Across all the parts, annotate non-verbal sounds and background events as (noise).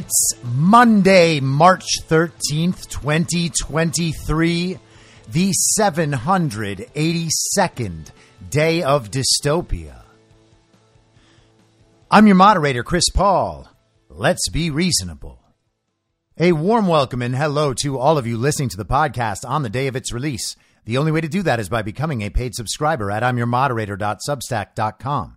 It's Monday, March 13th, 2023, the 782nd day of dystopia. I'm your moderator, Chris Paul. Let's be reasonable. A warm welcome and hello to all of you listening to the podcast on the day of its release. The only way to do that is by becoming a paid subscriber at I'mYourModerator.substack.com.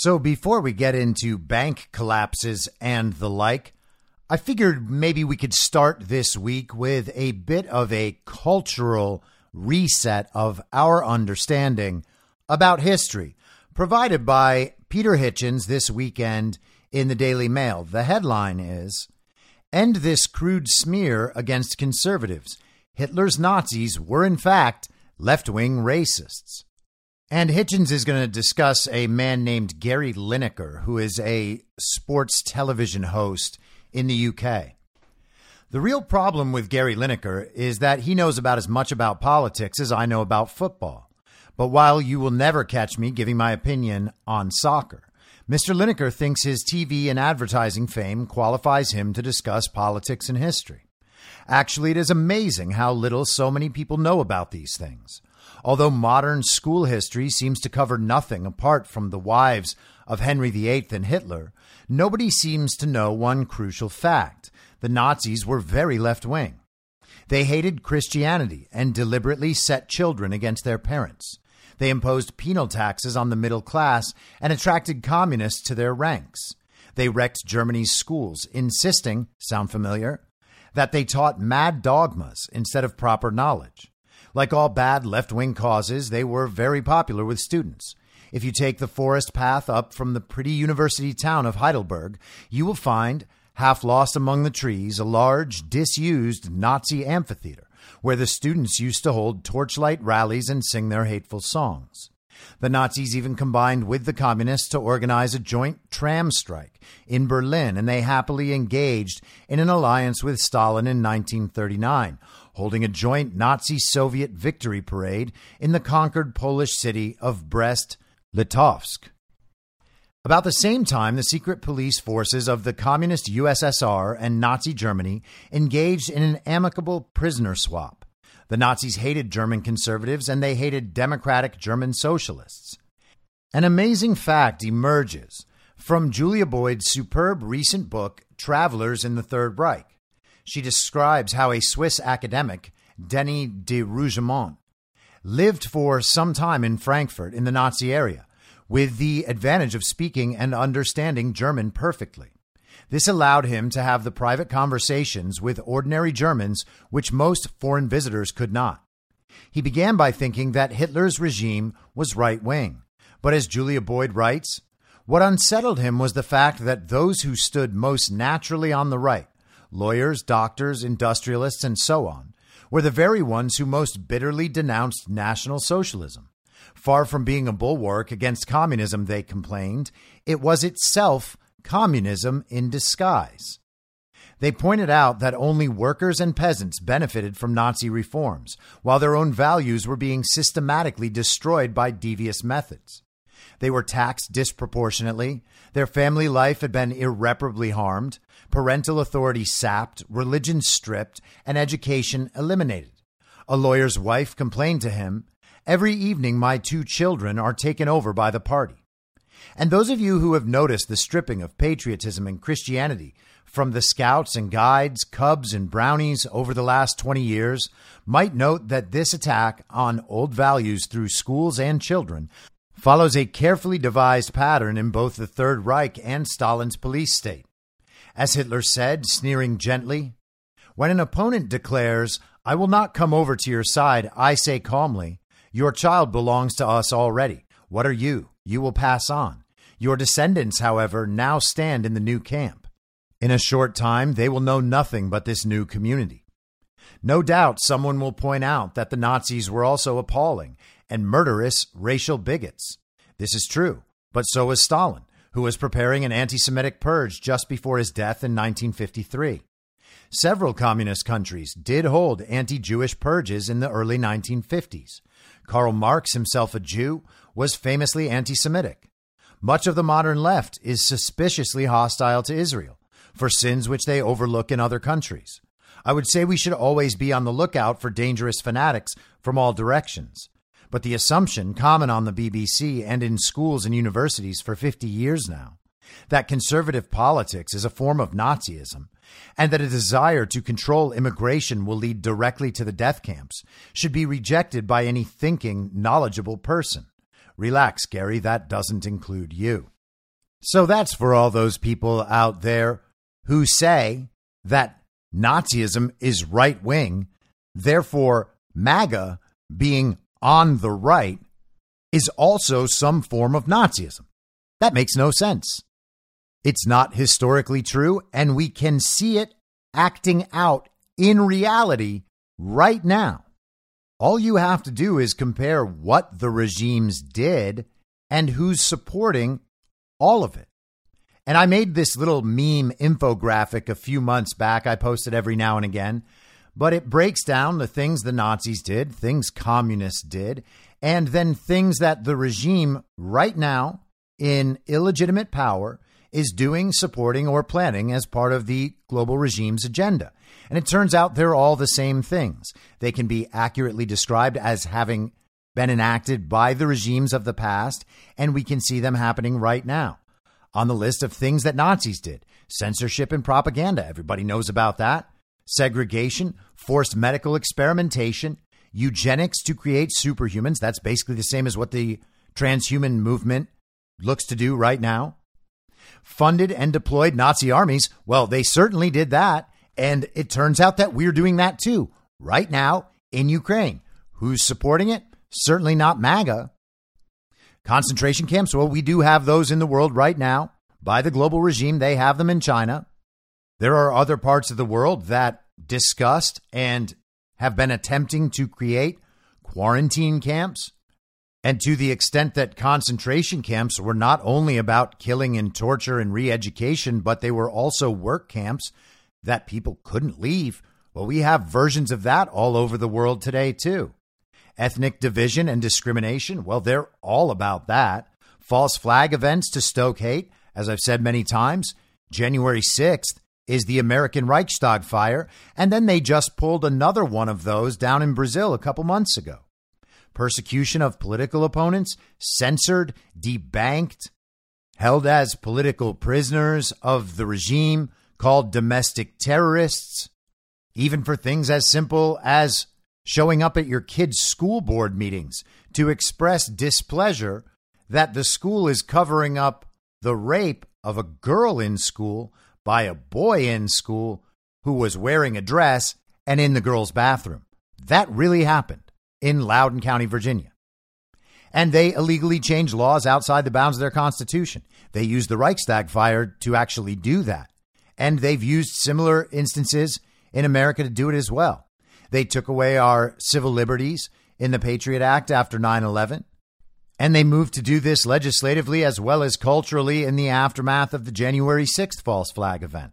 So before we get into bank collapses and the like, I figured maybe we could start this week with a bit of a cultural reset of our understanding about history, provided by Peter Hitchens this weekend in the Daily Mail. The headline is End this crude smear against conservatives. Hitler's Nazis were, in fact, left wing racists. And Hitchens is going to discuss a man named Gary Lineker, who is a sports television host in the UK. The real problem with Gary Lineker is that he knows about as much about politics as I know about football. But while you will never catch me giving my opinion on soccer, Mr. Lineker thinks his TV and advertising fame qualifies him to discuss politics and history. Actually, it is amazing how little so many people know about these things. Although modern school history seems to cover nothing apart from the wives of Henry VIII and Hitler, nobody seems to know one crucial fact. The Nazis were very left wing. They hated Christianity and deliberately set children against their parents. They imposed penal taxes on the middle class and attracted communists to their ranks. They wrecked Germany's schools, insisting, sound familiar, that they taught mad dogmas instead of proper knowledge. Like all bad left wing causes, they were very popular with students. If you take the forest path up from the pretty university town of Heidelberg, you will find, half lost among the trees, a large, disused Nazi amphitheater where the students used to hold torchlight rallies and sing their hateful songs. The Nazis even combined with the communists to organize a joint tram strike in Berlin, and they happily engaged in an alliance with Stalin in 1939, holding a joint Nazi Soviet victory parade in the conquered Polish city of Brest Litovsk. About the same time, the secret police forces of the Communist USSR and Nazi Germany engaged in an amicable prisoner swap. The Nazis hated German conservatives and they hated democratic German socialists. An amazing fact emerges from Julia Boyd's superb recent book, Travelers in the Third Reich. She describes how a Swiss academic, Denis de Rougemont, lived for some time in Frankfurt in the Nazi area with the advantage of speaking and understanding German perfectly. This allowed him to have the private conversations with ordinary Germans which most foreign visitors could not. He began by thinking that Hitler's regime was right wing. But as Julia Boyd writes, what unsettled him was the fact that those who stood most naturally on the right, lawyers, doctors, industrialists, and so on, were the very ones who most bitterly denounced National Socialism. Far from being a bulwark against communism, they complained, it was itself communism in disguise. They pointed out that only workers and peasants benefited from Nazi reforms, while their own values were being systematically destroyed by devious methods. They were taxed disproportionately, their family life had been irreparably harmed, parental authority sapped, religion stripped, and education eliminated. A lawyer's wife complained to him, Every evening, my two children are taken over by the party. And those of you who have noticed the stripping of patriotism and Christianity from the scouts and guides, cubs and brownies over the last 20 years might note that this attack on old values through schools and children follows a carefully devised pattern in both the Third Reich and Stalin's police state. As Hitler said, sneering gently, when an opponent declares, I will not come over to your side, I say calmly, Your child belongs to us already. What are you? You will pass on. Your descendants, however, now stand in the new camp. In a short time, they will know nothing but this new community. No doubt someone will point out that the Nazis were also appalling and murderous racial bigots. This is true, but so was Stalin, who was preparing an anti Semitic purge just before his death in 1953. Several communist countries did hold anti Jewish purges in the early 1950s. Karl Marx, himself a Jew, was famously anti Semitic. Much of the modern left is suspiciously hostile to Israel for sins which they overlook in other countries. I would say we should always be on the lookout for dangerous fanatics from all directions. But the assumption, common on the BBC and in schools and universities for 50 years now, that conservative politics is a form of Nazism and that a desire to control immigration will lead directly to the death camps should be rejected by any thinking, knowledgeable person. Relax, Gary, that doesn't include you. So that's for all those people out there who say that Nazism is right wing, therefore, MAGA being on the right is also some form of Nazism. That makes no sense. It's not historically true, and we can see it acting out in reality right now. All you have to do is compare what the regimes did and who's supporting all of it. And I made this little meme infographic a few months back. I post it every now and again, but it breaks down the things the Nazis did, things communists did, and then things that the regime right now in illegitimate power is doing, supporting, or planning as part of the global regime's agenda. And it turns out they're all the same things. They can be accurately described as having been enacted by the regimes of the past, and we can see them happening right now. On the list of things that Nazis did censorship and propaganda, everybody knows about that. Segregation, forced medical experimentation, eugenics to create superhumans. That's basically the same as what the transhuman movement looks to do right now funded and deployed Nazi armies. Well, they certainly did that. And it turns out that we're doing that too, right now in Ukraine. Who's supporting it? Certainly not MAGA. Concentration camps, well, we do have those in the world right now by the global regime. They have them in China. There are other parts of the world that discussed and have been attempting to create quarantine camps. And to the extent that concentration camps were not only about killing and torture and re education, but they were also work camps that people couldn't leave. Well, we have versions of that all over the world today, too. Ethnic division and discrimination, well, they're all about that. False flag events to stoke hate, as I've said many times. January 6th is the American Reichstag fire, and then they just pulled another one of those down in Brazil a couple months ago. Persecution of political opponents, censored, debanked, held as political prisoners of the regime, called domestic terrorists, even for things as simple as showing up at your kid's school board meetings to express displeasure that the school is covering up the rape of a girl in school by a boy in school who was wearing a dress and in the girl's bathroom. That really happened in Loudoun County, Virginia. And they illegally changed laws outside the bounds of their constitution. They used the Reichstag fire to actually do that. And they've used similar instances in America to do it as well. They took away our civil liberties in the Patriot Act after 9 11. And they moved to do this legislatively as well as culturally in the aftermath of the January 6th false flag event.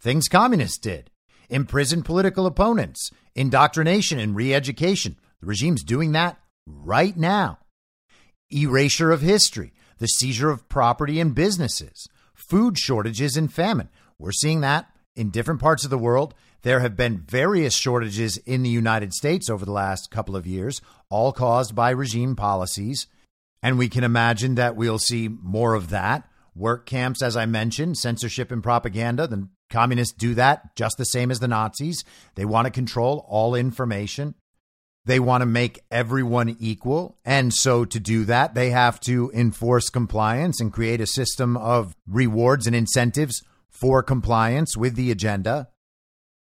Things communists did imprison political opponents, indoctrination and re education. The regime's doing that right now. Erasure of history, the seizure of property and businesses, food shortages and famine. We're seeing that in different parts of the world. There have been various shortages in the United States over the last couple of years, all caused by regime policies. And we can imagine that we'll see more of that. Work camps, as I mentioned, censorship and propaganda. The communists do that just the same as the Nazis. They want to control all information. They want to make everyone equal. And so to do that, they have to enforce compliance and create a system of rewards and incentives for compliance with the agenda.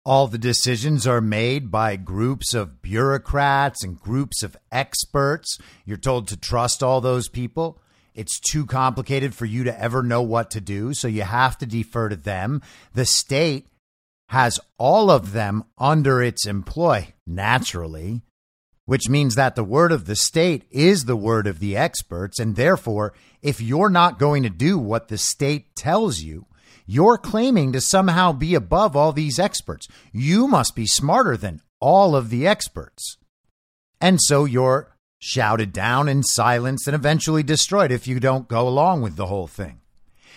All the decisions are made by groups of bureaucrats and groups of experts. You're told to trust all those people. It's too complicated for you to ever know what to do, so you have to defer to them. The state has all of them under its employ, naturally, which means that the word of the state is the word of the experts. And therefore, if you're not going to do what the state tells you, you're claiming to somehow be above all these experts. You must be smarter than all of the experts. And so you're shouted down and silenced and eventually destroyed if you don't go along with the whole thing.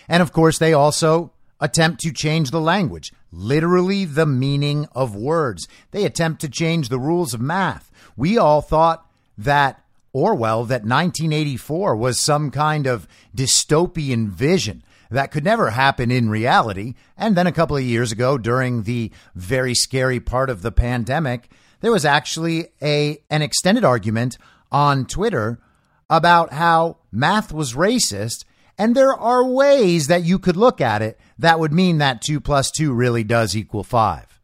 And of course, they also attempt to change the language, literally the meaning of words. They attempt to change the rules of math. We all thought that Orwell, that 1984 was some kind of dystopian vision that could never happen in reality. And then a couple of years ago, during the very scary part of the pandemic, there was actually a an extended argument on Twitter about how math was racist. And there are ways that you could look at it that would mean that two plus two really does equal five.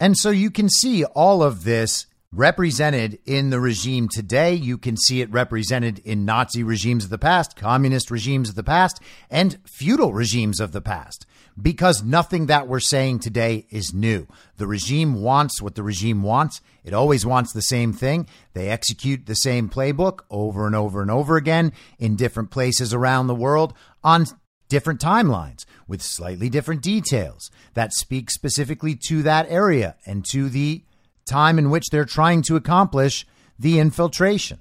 And so you can see all of this represented in the regime today. You can see it represented in Nazi regimes of the past, communist regimes of the past, and feudal regimes of the past. Because nothing that we're saying today is new. The regime wants what the regime wants. It always wants the same thing. They execute the same playbook over and over and over again in different places around the world on different timelines with slightly different details that speak specifically to that area and to the time in which they're trying to accomplish the infiltration.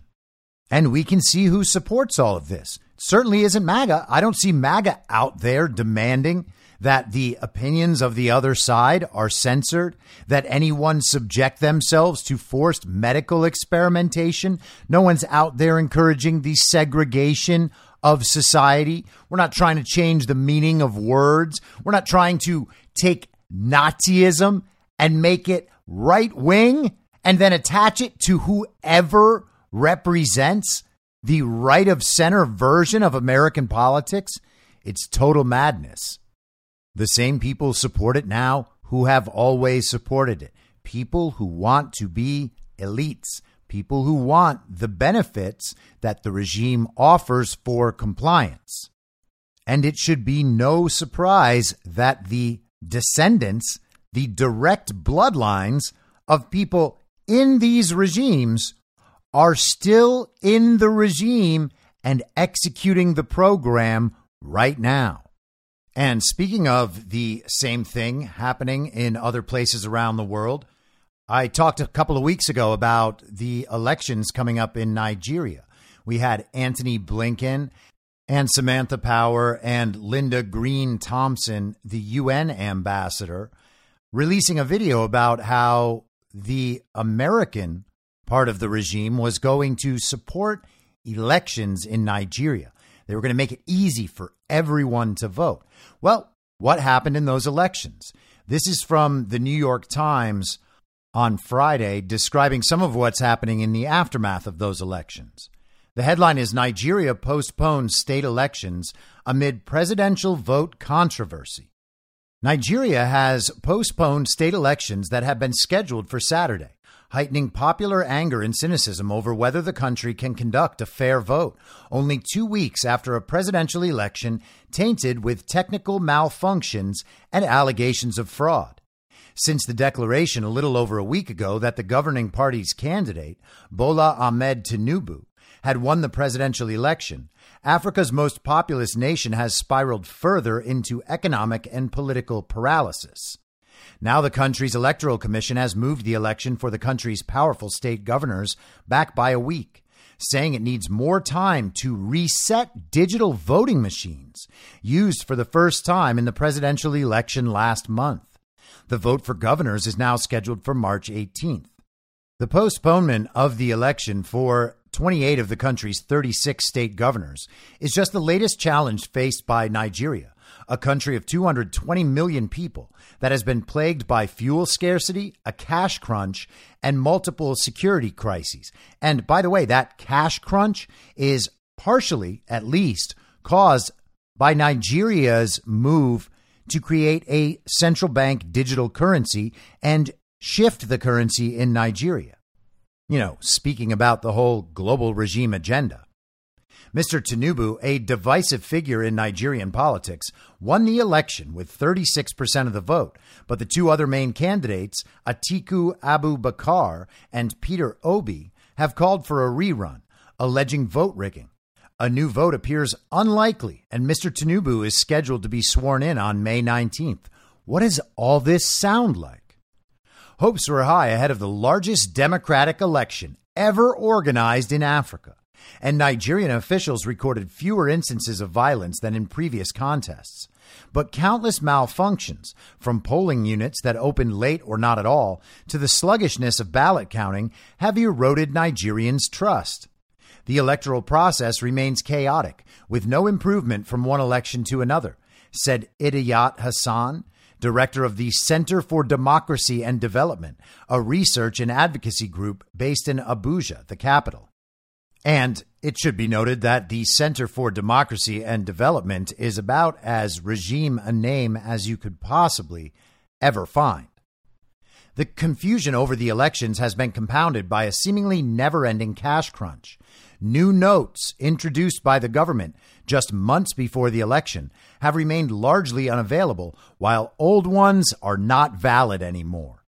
And we can see who supports all of this. certainly isn't MAGA. I don't see MAGA out there demanding that the opinions of the other side are censored, that anyone subject themselves to forced medical experimentation. No one's out there encouraging the segregation of society. We're not trying to change the meaning of words. We're not trying to take Nazism and make it right wing and then attach it to whoever represents the right of center version of American politics, it's total madness. The same people support it now who have always supported it. People who want to be elites, people who want the benefits that the regime offers for compliance. And it should be no surprise that the descendants, the direct bloodlines of people in these regimes are still in the regime and executing the program right now. And speaking of the same thing happening in other places around the world, I talked a couple of weeks ago about the elections coming up in Nigeria. We had Antony Blinken and Samantha Power and Linda Green Thompson, the UN ambassador, releasing a video about how the American part of the regime was going to support elections in Nigeria. They were going to make it easy for everyone to vote. Well, what happened in those elections? This is from the New York Times on Friday, describing some of what's happening in the aftermath of those elections. The headline is Nigeria postpones state elections amid presidential vote controversy. Nigeria has postponed state elections that have been scheduled for Saturday heightening popular anger and cynicism over whether the country can conduct a fair vote, only two weeks after a presidential election tainted with technical malfunctions and allegations of fraud. Since the declaration a little over a week ago that the governing party's candidate, Bola Ahmed Tinubu, had won the presidential election, Africa's most populous nation has spiraled further into economic and political paralysis. Now, the country's electoral commission has moved the election for the country's powerful state governors back by a week, saying it needs more time to reset digital voting machines used for the first time in the presidential election last month. The vote for governors is now scheduled for March 18th. The postponement of the election for 28 of the country's 36 state governors is just the latest challenge faced by Nigeria a country of 220 million people that has been plagued by fuel scarcity, a cash crunch, and multiple security crises. And by the way, that cash crunch is partially, at least, caused by Nigeria's move to create a central bank digital currency and shift the currency in Nigeria. You know, speaking about the whole global regime agenda. Mr. Tinubu, a divisive figure in Nigerian politics, won the election with 36% of the vote, but the two other main candidates, Atiku Abubakar and Peter Obi, have called for a rerun, alleging vote rigging. A new vote appears unlikely, and Mr. Tinubu is scheduled to be sworn in on May 19th. What does all this sound like? Hopes were high ahead of the largest Democratic election ever organized in Africa and Nigerian officials recorded fewer instances of violence than in previous contests. But countless malfunctions, from polling units that opened late or not at all to the sluggishness of ballot counting, have eroded Nigerians' trust. The electoral process remains chaotic, with no improvement from one election to another, said Idayat Hassan, director of the Center for Democracy and Development, a research and advocacy group based in Abuja, the capital. And it should be noted that the Center for Democracy and Development is about as regime a name as you could possibly ever find. The confusion over the elections has been compounded by a seemingly never ending cash crunch. New notes introduced by the government just months before the election have remained largely unavailable, while old ones are not valid anymore.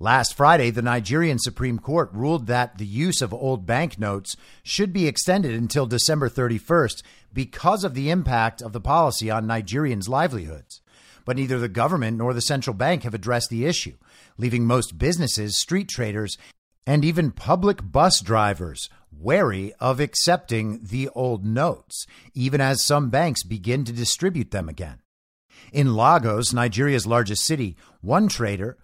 Last Friday, the Nigerian Supreme Court ruled that the use of old banknotes should be extended until December 31st because of the impact of the policy on Nigerians' livelihoods. But neither the government nor the central bank have addressed the issue, leaving most businesses, street traders, and even public bus drivers wary of accepting the old notes, even as some banks begin to distribute them again. In Lagos, Nigeria's largest city, one trader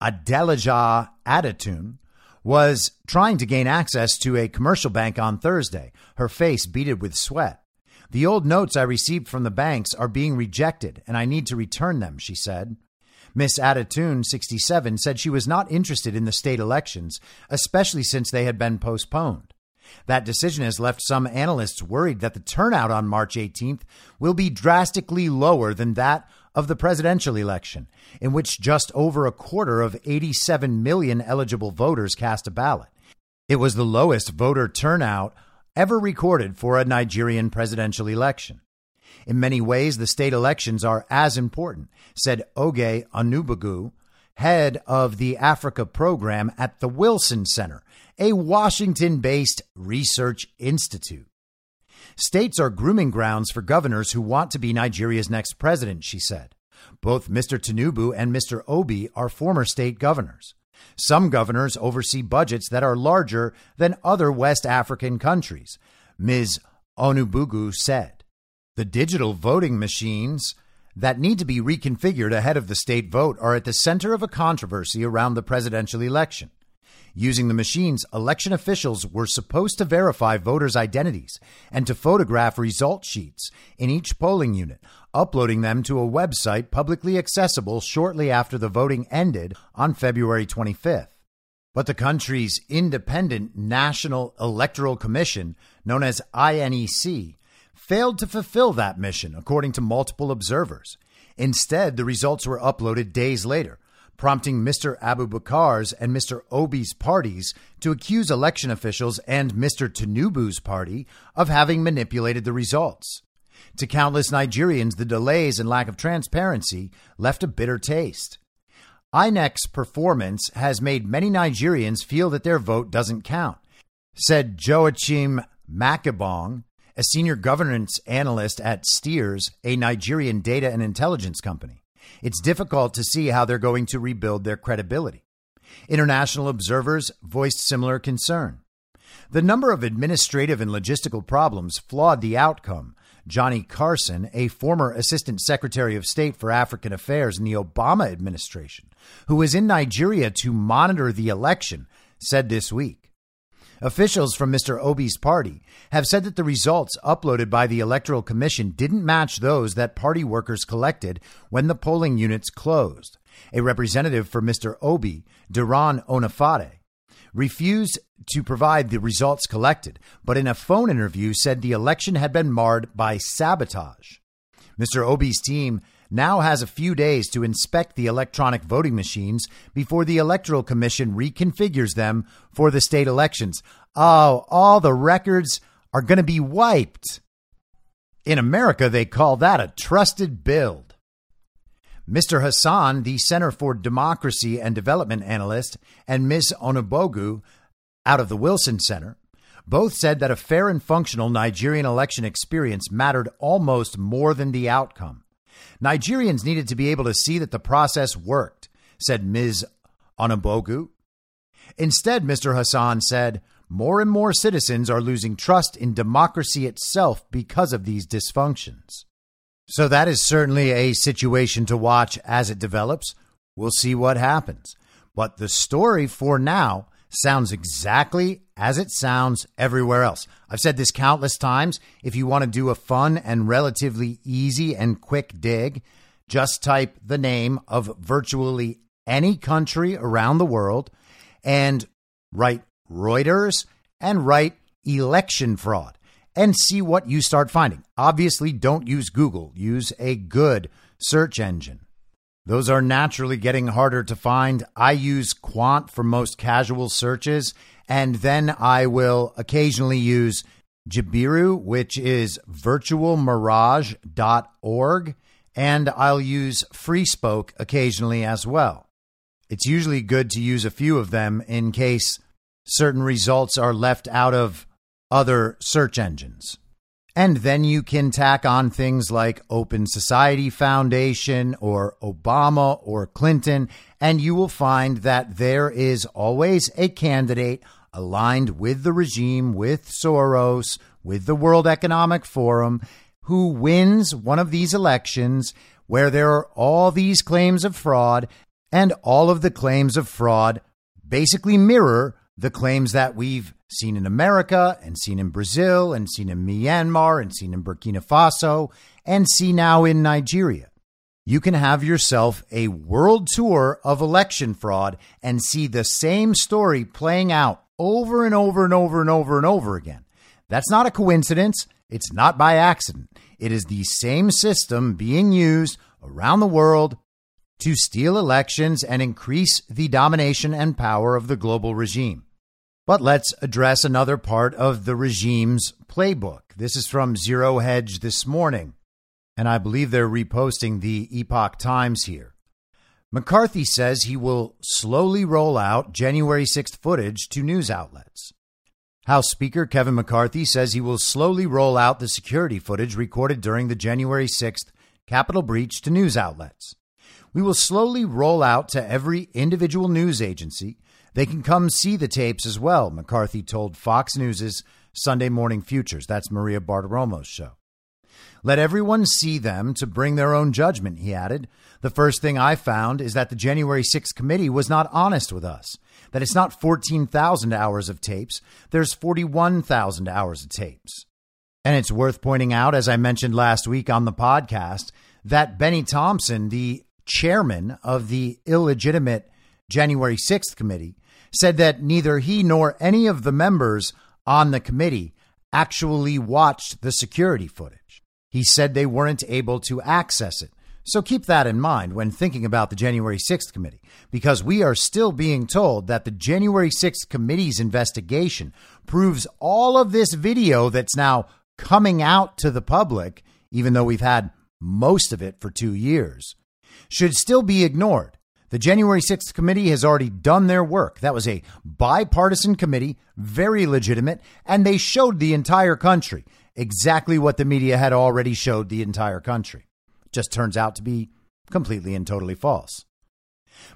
Adelaja Adatun, was trying to gain access to a commercial bank on Thursday, her face beaded with sweat. The old notes I received from the banks are being rejected, and I need to return them, she said. Miss Adatun, 67, said she was not interested in the state elections, especially since they had been postponed. That decision has left some analysts worried that the turnout on March 18th will be drastically lower than that of the presidential election, in which just over a quarter of 87 million eligible voters cast a ballot. It was the lowest voter turnout ever recorded for a Nigerian presidential election. In many ways, the state elections are as important, said Oge Onubogu, head of the Africa program at the Wilson Center, a Washington based research institute. States are grooming grounds for governors who want to be Nigeria's next president, she said. Both Mr. Tinubu and Mr. Obi are former state governors. Some governors oversee budgets that are larger than other West African countries, Ms. Onubogu said. The digital voting machines that need to be reconfigured ahead of the state vote are at the center of a controversy around the presidential election. Using the machines, election officials were supposed to verify voters' identities and to photograph result sheets in each polling unit, uploading them to a website publicly accessible shortly after the voting ended on February 25th. But the country's independent National Electoral Commission, known as INEC, failed to fulfill that mission, according to multiple observers. Instead, the results were uploaded days later, prompting Mr. Abubakar's and Mr. Obi's parties to accuse election officials and Mr. Tinubu's party of having manipulated the results. To countless Nigerians, the delays and lack of transparency left a bitter taste. INEC's performance has made many Nigerians feel that their vote doesn't count, said Joachim MacEbong, a senior governance analyst at Stears, a Nigerian data and intelligence company. It's difficult to see how they're going to rebuild their credibility. International observers voiced similar concern. The number of administrative and logistical problems flawed the outcome. Johnnie Carson, a former Assistant Secretary of State for African Affairs in the Obama administration, who was in Nigeria to monitor the election, said this week. Officials from Mr. Obi's party have said that the results uploaded by the Electoral Commission didn't match those that party workers collected when the polling units closed. A representative for Mr. Obi, Diran Onifade, refused to provide the results collected, but in a phone interview said the election had been marred by sabotage. Mr. Obi's team now has a few days to inspect the electronic voting machines before the Electoral Commission reconfigures them for the state elections. Oh, all the records are going to be wiped. In America, they call that a trusted build. Mr. Hassan, the Center for Democracy and Development analyst, and Ms. Onubogu out of the Wilson Center both said that a fair and functional Nigerian election experience mattered almost more than the outcome. Nigerians needed to be able to see that the process worked, said Ms. Onubogu. Instead, Mr. Hassan said, more and more citizens are losing trust in democracy itself because of these dysfunctions. So that is certainly a situation to watch as it develops. We'll see what happens. But the story for now sounds exactly as it sounds everywhere else. I've said this countless times. If you want to do a fun and relatively easy and quick dig, just type the name of virtually any country around the world and write Reuters and write election fraud and see what you start finding. Obviously, don't use Google, use a good search engine. Those are naturally getting harder to find. I use Qwant for most casual searches, and then I will occasionally use Gibiru, which is virtualmirage.org, and I'll use FreeSpoke occasionally as well. It's usually good to use a few of them in case certain results are left out of other search engines. And then you can tack on things like Open Society Foundation or Obama or Clinton, and you will find that there is always a candidate aligned with the regime, with Soros, with the World Economic Forum, who wins one of these elections where there are all these claims of fraud, and all of the claims of fraud basically mirror the claims that we've seen in America and seen in Brazil and seen in Myanmar and seen in Burkina Faso and see now in Nigeria. You can have yourself a world tour of election fraud and see the same story playing out over and over and over and over and over again. That's not a coincidence. It's not by accident. It is the same system being used around the world to steal elections and increase the domination and power of the global regime. But let's address another part of the regime's playbook. This is from Zero Hedge this morning, and I believe they're reposting the Epoch Times here. McCarthy says he will slowly roll out January 6th footage to news outlets. House Speaker Kevin McCarthy says he will slowly roll out the security footage recorded during the January 6th Capitol breach to news outlets. We will slowly roll out to every individual news agency. They can come see the tapes as well, McCarthy told Fox News' Sunday Morning Futures. That's Maria Bartiromo's show. Let everyone see them to bring their own judgment, he added. The first thing I found is that the January 6th committee was not honest with us, that it's not 14,000 hours of tapes, there's 41,000 hours of tapes. And it's worth pointing out, as I mentioned last week on the podcast, that Bennie Thompson, the chairman of the illegitimate January 6th committee, said that neither he nor any of the members on the committee actually watched the security footage. He said they weren't able to access it. So keep that in mind when thinking about the January 6th committee, because we are still being told that the January 6th committee's investigation proves all of this video that's now coming out to the public, even though we've had most of it for two years, should still be ignored. The January 6th committee has already done their work. That was a bipartisan committee, very legitimate, and they showed the entire country exactly what the media had already showed the entire country. Just turns out to be completely and totally false.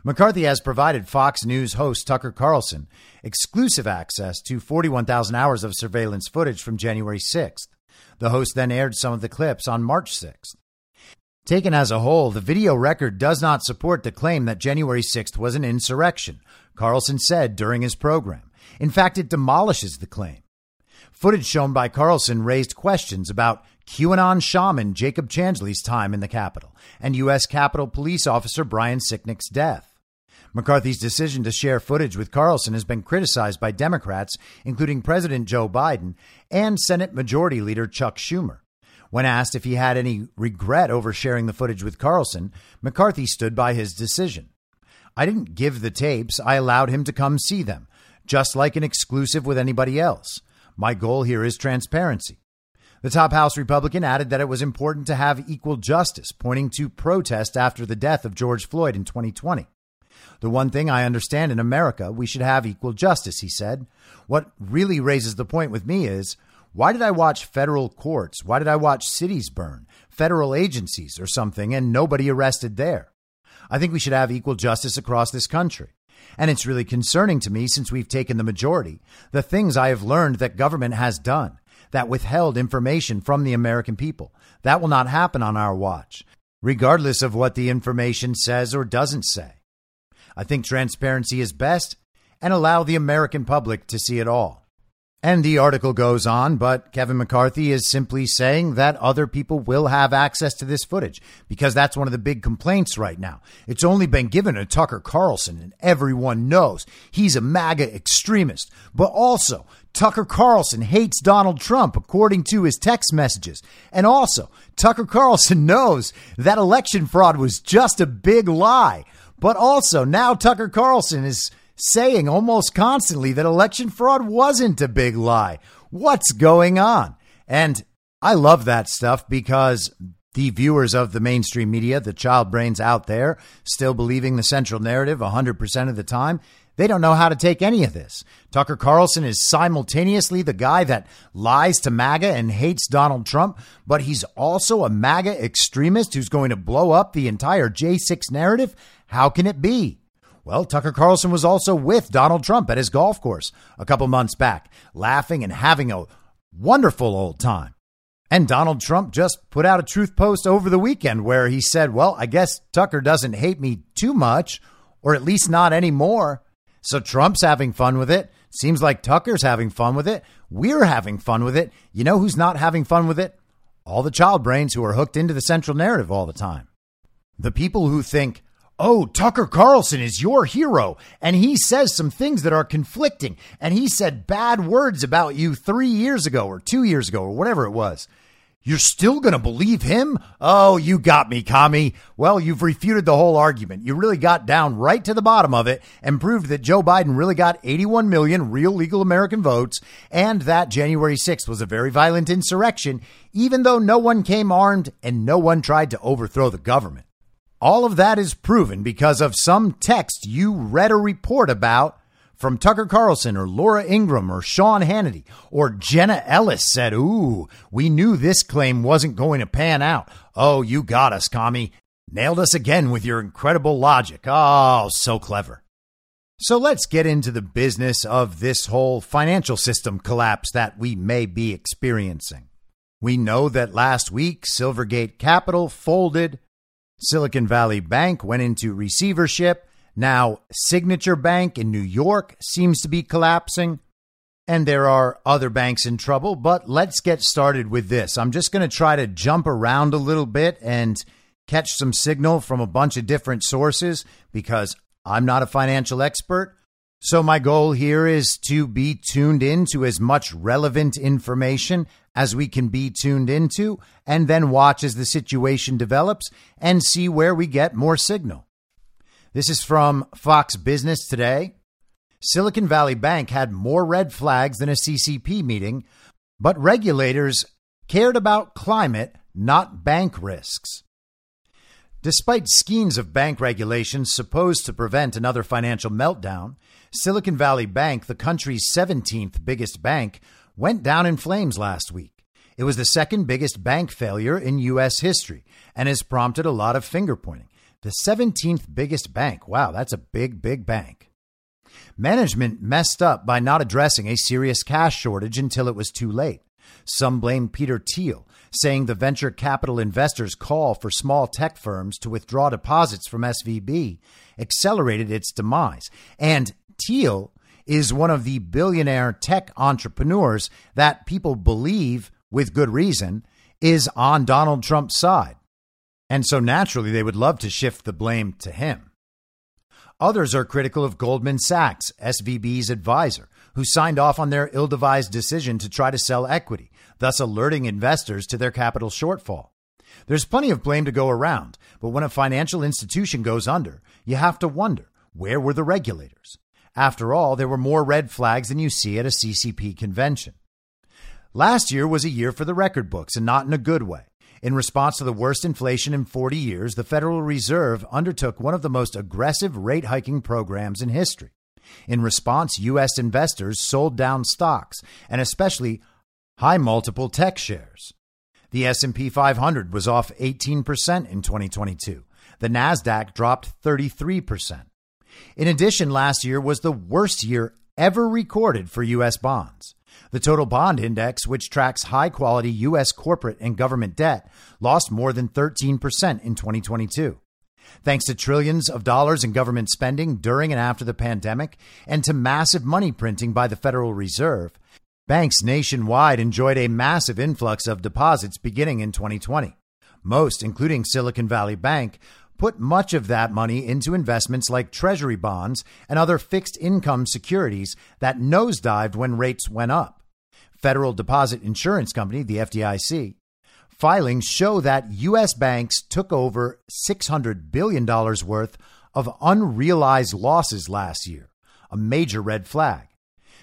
McCarthy has provided Fox News host Tucker Carlson exclusive access to 41,000 hours of surveillance footage from January 6th. The host then aired some of the clips on March 6th. Taken as a whole, the video record does not support the claim that January 6th was an insurrection, Carlson said during his program. In fact, it demolishes the claim. Footage shown by Carlson raised questions about QAnon shaman Jacob Chansley's time in the Capitol and U.S. Capitol Police Officer Brian Sicknick's death. McCarthy's decision to share footage with Carlson has been criticized by Democrats, including President Joe Biden and Senate Majority Leader Chuck Schumer. When asked if he had any regret over sharing the footage with Carlson, McCarthy stood by his decision. I didn't give the tapes, I allowed him to come see them, just like an exclusive with anybody else. My goal here is transparency. The top House Republican added that it was important to have equal justice, pointing to protest after the death of George Floyd in 2020. The one thing I understand in America, we should have equal justice, he said. What really raises the point with me is why did I watch federal courts? Why did I watch cities burn, federal agencies or something, and nobody arrested there? I think we should have equal justice across this country. And it's really concerning to me since we've taken the majority, the things I have learned that government has done, that withheld information from the American people. That will not happen on our watch, regardless of what the information says or doesn't say. I think transparency is best and allow the American public to see it all. And the article goes on, but Kevin McCarthy is simply saying that other people will have access to this footage because that's one of the big complaints right now. It's only been given to Tucker Carlson, and everyone knows he's a MAGA extremist. But also, Tucker Carlson hates Donald Trump, according to his text messages. And also, Tucker Carlson (laughs) knows that election fraud was just a big lie. But also, now Tucker Carlson is saying almost constantly that election fraud wasn't a big lie. What's going on? And I love that stuff because the viewers of the mainstream media, the child brains out there, still believing the central narrative 100% of the time, they don't know how to take any of this. Tucker Carlson is simultaneously the guy that lies to MAGA and hates Donald Trump, but he's also a MAGA extremist who's going to blow up the entire J6 narrative. How can it be? Well, Tucker Carlson was also with Donald Trump at his golf course a couple months back, laughing and having a wonderful old time. And Donald Trump just put out a truth post over the weekend where he said, Well, I guess Tucker doesn't hate me too much, or at least not anymore. So Trump's having fun with it. Seems like Tucker's having fun with it. We're having fun with it. You know who's not having fun with it? All the child brains who are hooked into the central narrative all the time. The people who think, Oh, Tucker Carlson is your hero. And he says some things that are conflicting. And he said bad words about you three years ago or two years ago or whatever it was. You're still going to believe him? Oh, you got me, Kami. Well, you've refuted the whole argument. You really got down right to the bottom of it and proved that Joe Biden really got 81 million real legal American votes and that January 6th was a very violent insurrection, even though no one came armed and no one tried to overthrow the government. All of that is proven because of some text you read a report about from Tucker Carlson or Laura Ingraham or Sean Hannity or Jenna Ellis said, Ooh, we knew this claim wasn't going to pan out. Oh, you got us, Kami. Nailed us again with your incredible logic. Oh, so clever. So let's get into the business of this whole financial system collapse that we may be experiencing. We know that last week, Silvergate Capital folded, Silicon Valley Bank went into receivership, now, Signature Bank in New York seems to be collapsing, and there are other banks in trouble. But let's get started with this. I'm just going to try to jump around a little bit and catch some signal from a bunch of different sources because I'm not a financial expert. So, my goal here is to be tuned into as much relevant information as we can be tuned into, and then watch as the situation develops and see where we get more signal. This is from Fox Business Today. Silicon Valley Bank had more red flags than a CCP meeting, but regulators cared about climate, not bank risks. Despite schemes of bank regulations supposed to prevent another financial meltdown, Silicon Valley Bank, the country's 17th biggest bank, went down in flames last week. It was the second biggest bank failure in U.S. history and has prompted a lot of finger pointing. The 17th biggest bank. Wow, that's a big, big bank. Management messed up by not addressing a serious cash shortage until it was too late. Some blame Peter Thiel, saying the venture capital investors' call for small tech firms to withdraw deposits from SVB accelerated its demise. And Thiel is one of the billionaire tech entrepreneurs that people believe, with good reason, is on Donald Trump's side. And so naturally, they would love to shift the blame to him. Others are critical of Goldman Sachs, SVB's advisor, who signed off on their ill devised decision to try to sell equity, thus alerting investors to their capital shortfall. There's plenty of blame to go around, but when a financial institution goes under, you have to wonder where were the regulators? After all, there were more red flags than you see at a CCP convention. Last year was a year for the record books, and not in a good way. In response to the worst inflation in 40 years, the Federal Reserve undertook one of the most aggressive rate hiking programs in history. In response, U.S. investors sold down stocks, and especially high multiple tech shares. The S&P 500 was off 18% in 2022. The Nasdaq dropped 33%. In addition, last year was the worst year ever recorded for U.S. bonds. The total bond index, which tracks high quality U.S. corporate and government debt, lost more than 13% in 2022. Thanks to trillions of dollars in government spending during and after the pandemic and to massive money printing by the Federal Reserve, banks nationwide enjoyed a massive influx of deposits beginning in 2020. Most, including Silicon Valley Bank, put much of that money into investments like treasury bonds and other fixed income securities that nosedived when rates went up. Federal Deposit Insurance Company, the FDIC, filings show that U.S. banks took over $600 billion worth of unrealized losses last year, a major red flag.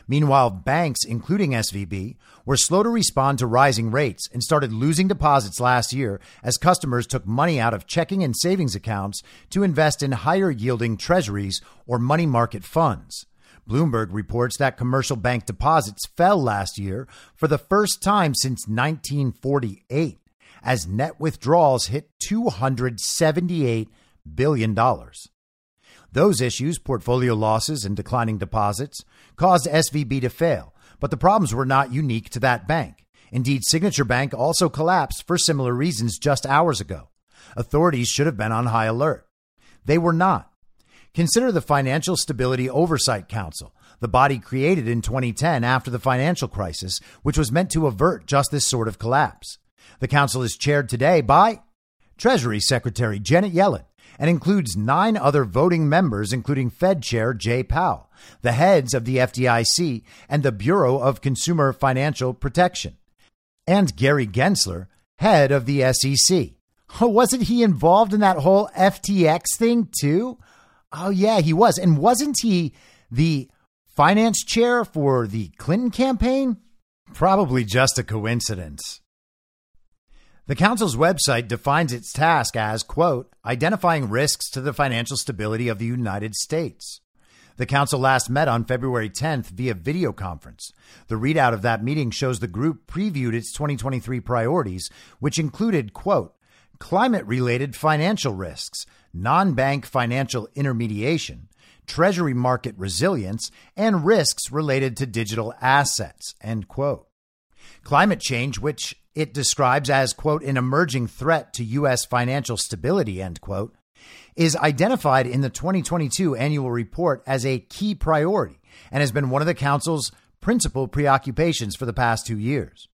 Meanwhile, banks, including SVB, were slow to respond to rising rates and started losing deposits last year as customers took money out of checking and savings accounts to invest in higher yielding treasuries or money market funds. Bloomberg reports that commercial bank deposits fell last year for the first time since 1948 as net withdrawals hit $278 billion. Those issues, portfolio losses and declining deposits, caused SVB to fail, but the problems were not unique to that bank. Indeed, Signature Bank also collapsed for similar reasons just hours ago. Authorities should have been on high alert. They were not. Consider the Financial Stability Oversight Council, the body created in 2010 after the financial crisis, which was meant to avert just this sort of collapse. The council is chaired today by Treasury Secretary Janet Yellen and includes nine other voting members, including Fed Chair Jay Powell, the heads of the FDIC and the Bureau of Consumer Financial Protection, and Gary Gensler, head of the SEC. (laughs) Wasn't he involved in that whole FTX thing too? Oh, yeah, he was. And wasn't he the finance chair for the Clinton campaign? Probably just a coincidence. The council's website defines its task as, quote, identifying risks to the financial stability of the United States. The council last met on February 10th via video conference. The readout of that meeting shows the group previewed its 2023 priorities, which included, quote, climate related financial risks, non bank financial intermediation, treasury market resilience, and risks related to digital assets, end quote. Climate change, which it describes as, quote, an emerging threat to U.S. financial stability, end quote, is identified in the 2022 annual report as a key priority and has been one of the council's principal preoccupations for the past two years.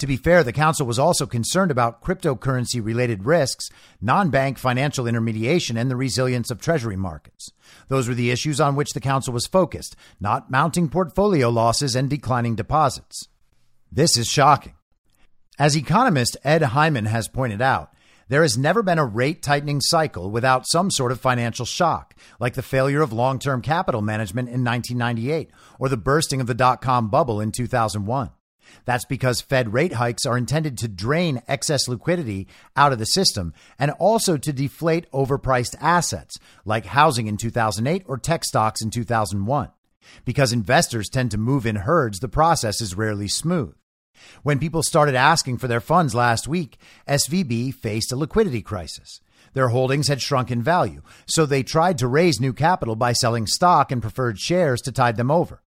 To be fair, the council was also concerned about cryptocurrency related risks, non bank financial intermediation, and the resilience of treasury markets. Those were the issues on which the council was focused, not mounting portfolio losses and declining deposits. This is shocking. As economist Ed Hyman has pointed out, there has never been a rate tightening cycle without some sort of financial shock, like the failure of long term capital management in 1998 or the bursting of the dot com bubble in 2001. That's because Fed rate hikes are intended to drain excess liquidity out of the system and also to deflate overpriced assets like housing in 2008 or tech stocks in 2001. Because investors tend to move in herds, the process is rarely smooth. When people started asking for their funds last week, SVB faced a liquidity crisis. Their holdings had shrunk in value, so they tried to raise new capital by selling stock and preferred shares to tide them over.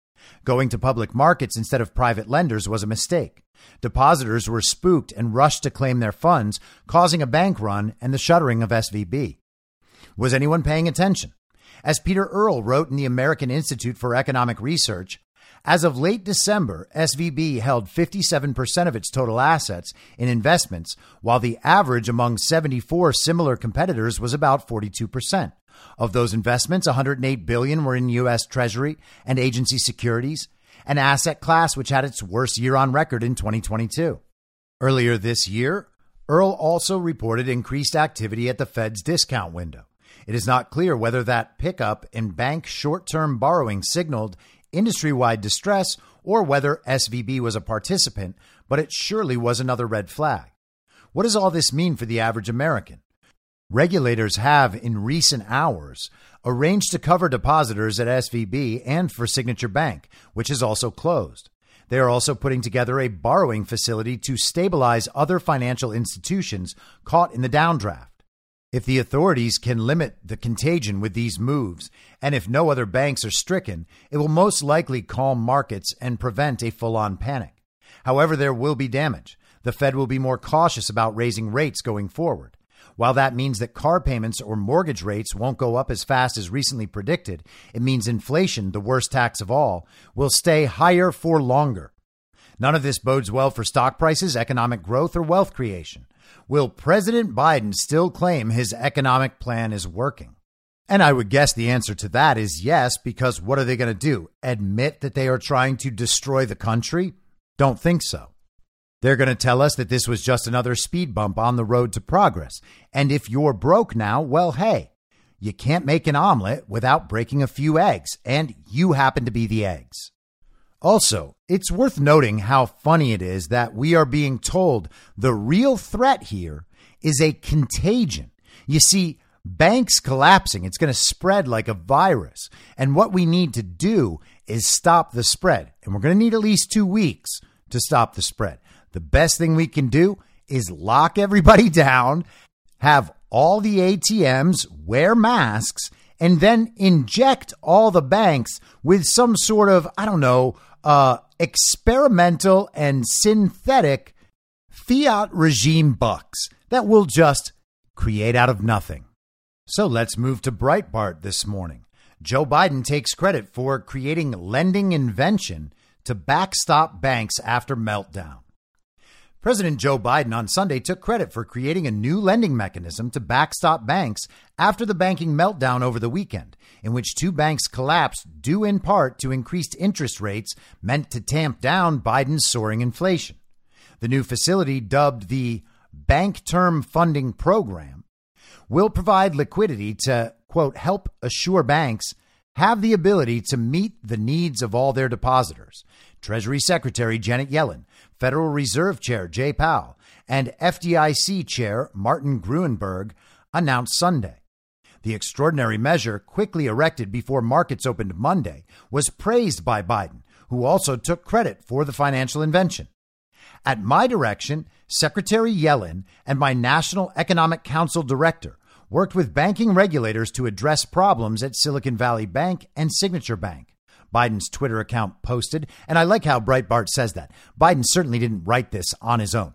Going to public markets instead of private lenders was a mistake. Depositors were spooked and rushed to claim their funds, causing a bank run and the shuttering of SVB. Was anyone paying attention? As Peter Earle wrote in the American Institute for Economic Research, as of late December, SVB held 57% of its total assets in investments, while the average among 74 similar competitors was about 42%. Of those investments, 108 billion were in US Treasury and agency securities, an asset class which had its worst year on record in 2022. Earlier this year, Earle also reported increased activity at the Fed's discount window. It is not clear whether that pickup in bank short term borrowing signaled industry wide distress or whether SVB was a participant, but it surely was another red flag. What does all this mean for the average American? Regulators have, in recent hours, arranged to cover depositors at SVB and for Signature Bank, which is also closed. They are also putting together a borrowing facility to stabilize other financial institutions caught in the downdraft. If the authorities can limit the contagion with these moves, and if no other banks are stricken, it will most likely calm markets and prevent a full on panic. However, there will be damage. The Fed will be more cautious about raising rates going forward. While that means that car payments or mortgage rates won't go up as fast as recently predicted, it means inflation, the worst tax of all, will stay higher for longer. None of this bodes well for stock prices, economic growth, or wealth creation. Will President Biden still claim his economic plan is working? And I would guess the answer to that is yes, because what are they going to do? Admit that they are trying to destroy the country? Don't think so. They're going to tell us that this was just another speed bump on the road to progress. And if you're broke now, well, hey, you can't make an omelet without breaking a few eggs, and you happen to be the eggs. Also, it's worth noting how funny it is that we are being told the real threat here is a contagion. You see, banks collapsing, it's going to spread like a virus. And what we need to do is stop the spread. And we're going to need at least two weeks to stop the spread. The best thing we can do is lock everybody (laughs) down, have all the ATMs wear masks, and then inject all the banks with some sort of, I don't know, uh, experimental and synthetic fiat regime bucks that will just create out of nothing. So let's move to Breitbart this morning. Joe Biden takes credit for creating lending invention to backstop banks after meltdown. President Joe Biden on Sunday took credit for creating a new lending mechanism to backstop banks after the banking meltdown over the weekend, in which two banks collapsed due in part to increased interest rates meant to tamp down Biden's soaring inflation. The new facility, dubbed the Bank Term Funding Program will provide liquidity to, quote, help assure banks have the ability to meet the needs of all their depositors. Treasury Secretary Janet Yellen, Federal Reserve Chair Jay Powell, and FDIC Chair Martin Gruenberg announced Sunday. The extraordinary measure, quickly erected before markets opened Monday, was praised by Biden, who also took credit for the financial invention. At my direction, Secretary Yellen and my National Economic Council director worked with banking regulators to address problems at Silicon Valley Bank and Signature Bank. Biden's Twitter account posted, and I like how Breitbart says that. Biden certainly didn't write this on his own.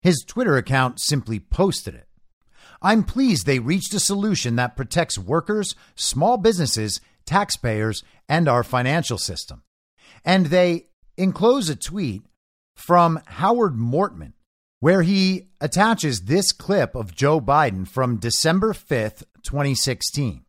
His Twitter account simply posted it. I'm pleased they reached a solution that protects workers, small businesses, taxpayers, and our financial system. And they enclose a tweet from Howard Mortman, where he attaches this clip of Joe Biden from December 5th, 2016.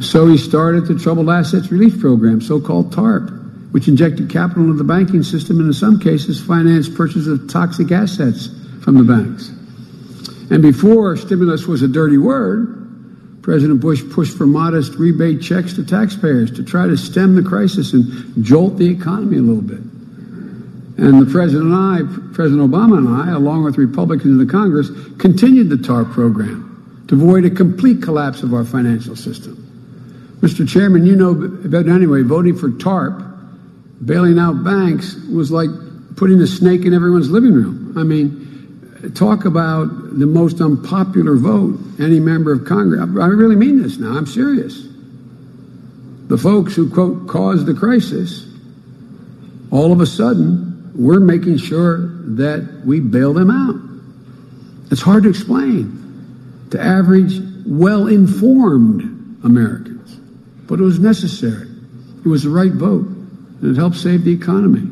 So he started the Troubled Assets Relief Program, so called TARP which injected capital into the banking system and in some cases financed purchases of toxic assets from the banks. And before stimulus was a dirty word, President Bush pushed for modest rebate checks to taxpayers to try to stem the crisis and jolt the economy a little bit. And the President and I, President Obama and I, along with Republicans in the Congress, continued the TARP program to avoid a complete collapse of our financial system. Mr. Chairman, you know but anyway, voting for TARP bailing out banks was like putting a snake in everyone's living room. I mean, talk about the most unpopular vote any member of Congress. I really mean this now. I'm serious. The folks who, quote, caused the crisis, all of a sudden, we're making sure that we bail them out. It's hard to explain to average, well informed Americans, but it was necessary. It was the right vote and it helped save the economy.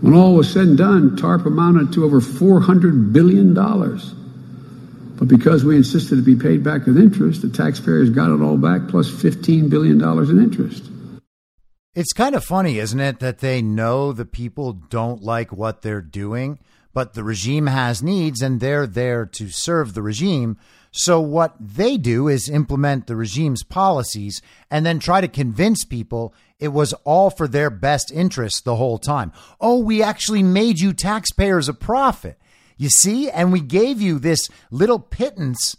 When all was said and done, TARP amounted to over $400 billion. But because we insisted it be paid back with interest, the taxpayers got it all back plus $15 billion in interest. It's kind of funny, isn't it, that they know the people don't like what they're doing, but the regime has needs and they're there to serve the regime. So, what they do is implement the regime's policies and then try to convince people it was all for their best interest the whole time. Oh, we actually made you taxpayers a profit. You see? And we gave you this little pittance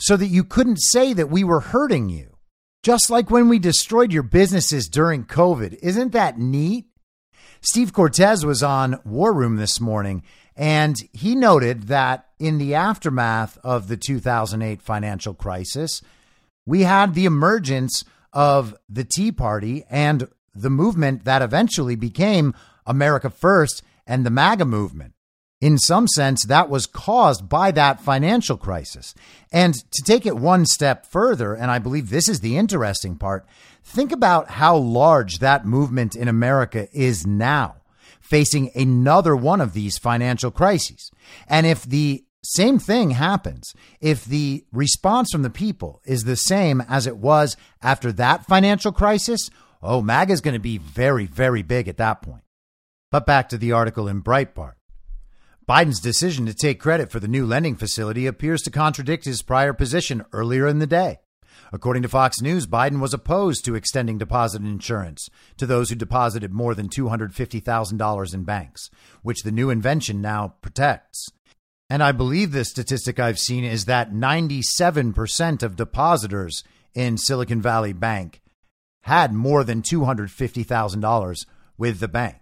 so that you couldn't say that we were hurting you. Just like when we destroyed your businesses during COVID. Isn't that neat? Steve Cortes was on War Room this morning, and he noted that in the aftermath of the 2008 financial crisis, we had the emergence of the Tea Party and the movement that eventually became America First and the MAGA movement. In some sense, that was caused by that financial crisis. And to take it one step further, and I believe this is the interesting part, think about how large that movement in America is now, facing another one of these financial crises. And if the same thing happens if the response from the people is the same as it was after that financial crisis. Oh, MAGA is going to be very, very big at that point. But back to the article in Breitbart. Biden's decision to take credit for the new lending facility appears to contradict his prior position earlier in the day. According to Fox News, Biden was opposed to extending deposit insurance to those who deposited more than $250,000 in banks, which the new invention now protects. And I believe the statistic I've seen is that 97% of depositors in Silicon Valley Bank had more than $250,000 with the bank.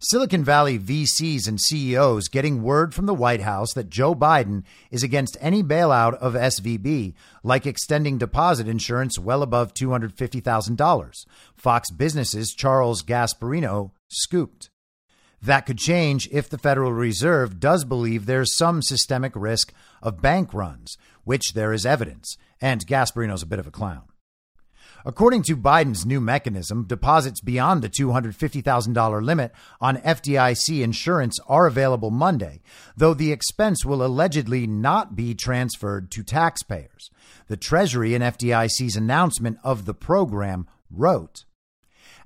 Silicon Valley VCs and CEOs getting word from the White House that Joe Biden is against any bailout of SVB, like extending deposit insurance well above $250,000. Fox Business's Charles Gasparino scooped. That could change if the Federal Reserve does believe there's some systemic risk of bank runs, which there is evidence, and Gasparino's a bit of a clown. According to Biden's new mechanism, deposits beyond the $250,000 limit on FDIC insurance are available Monday, though the expense will allegedly not be transferred to taxpayers. The Treasury in FDIC's announcement of the program wrote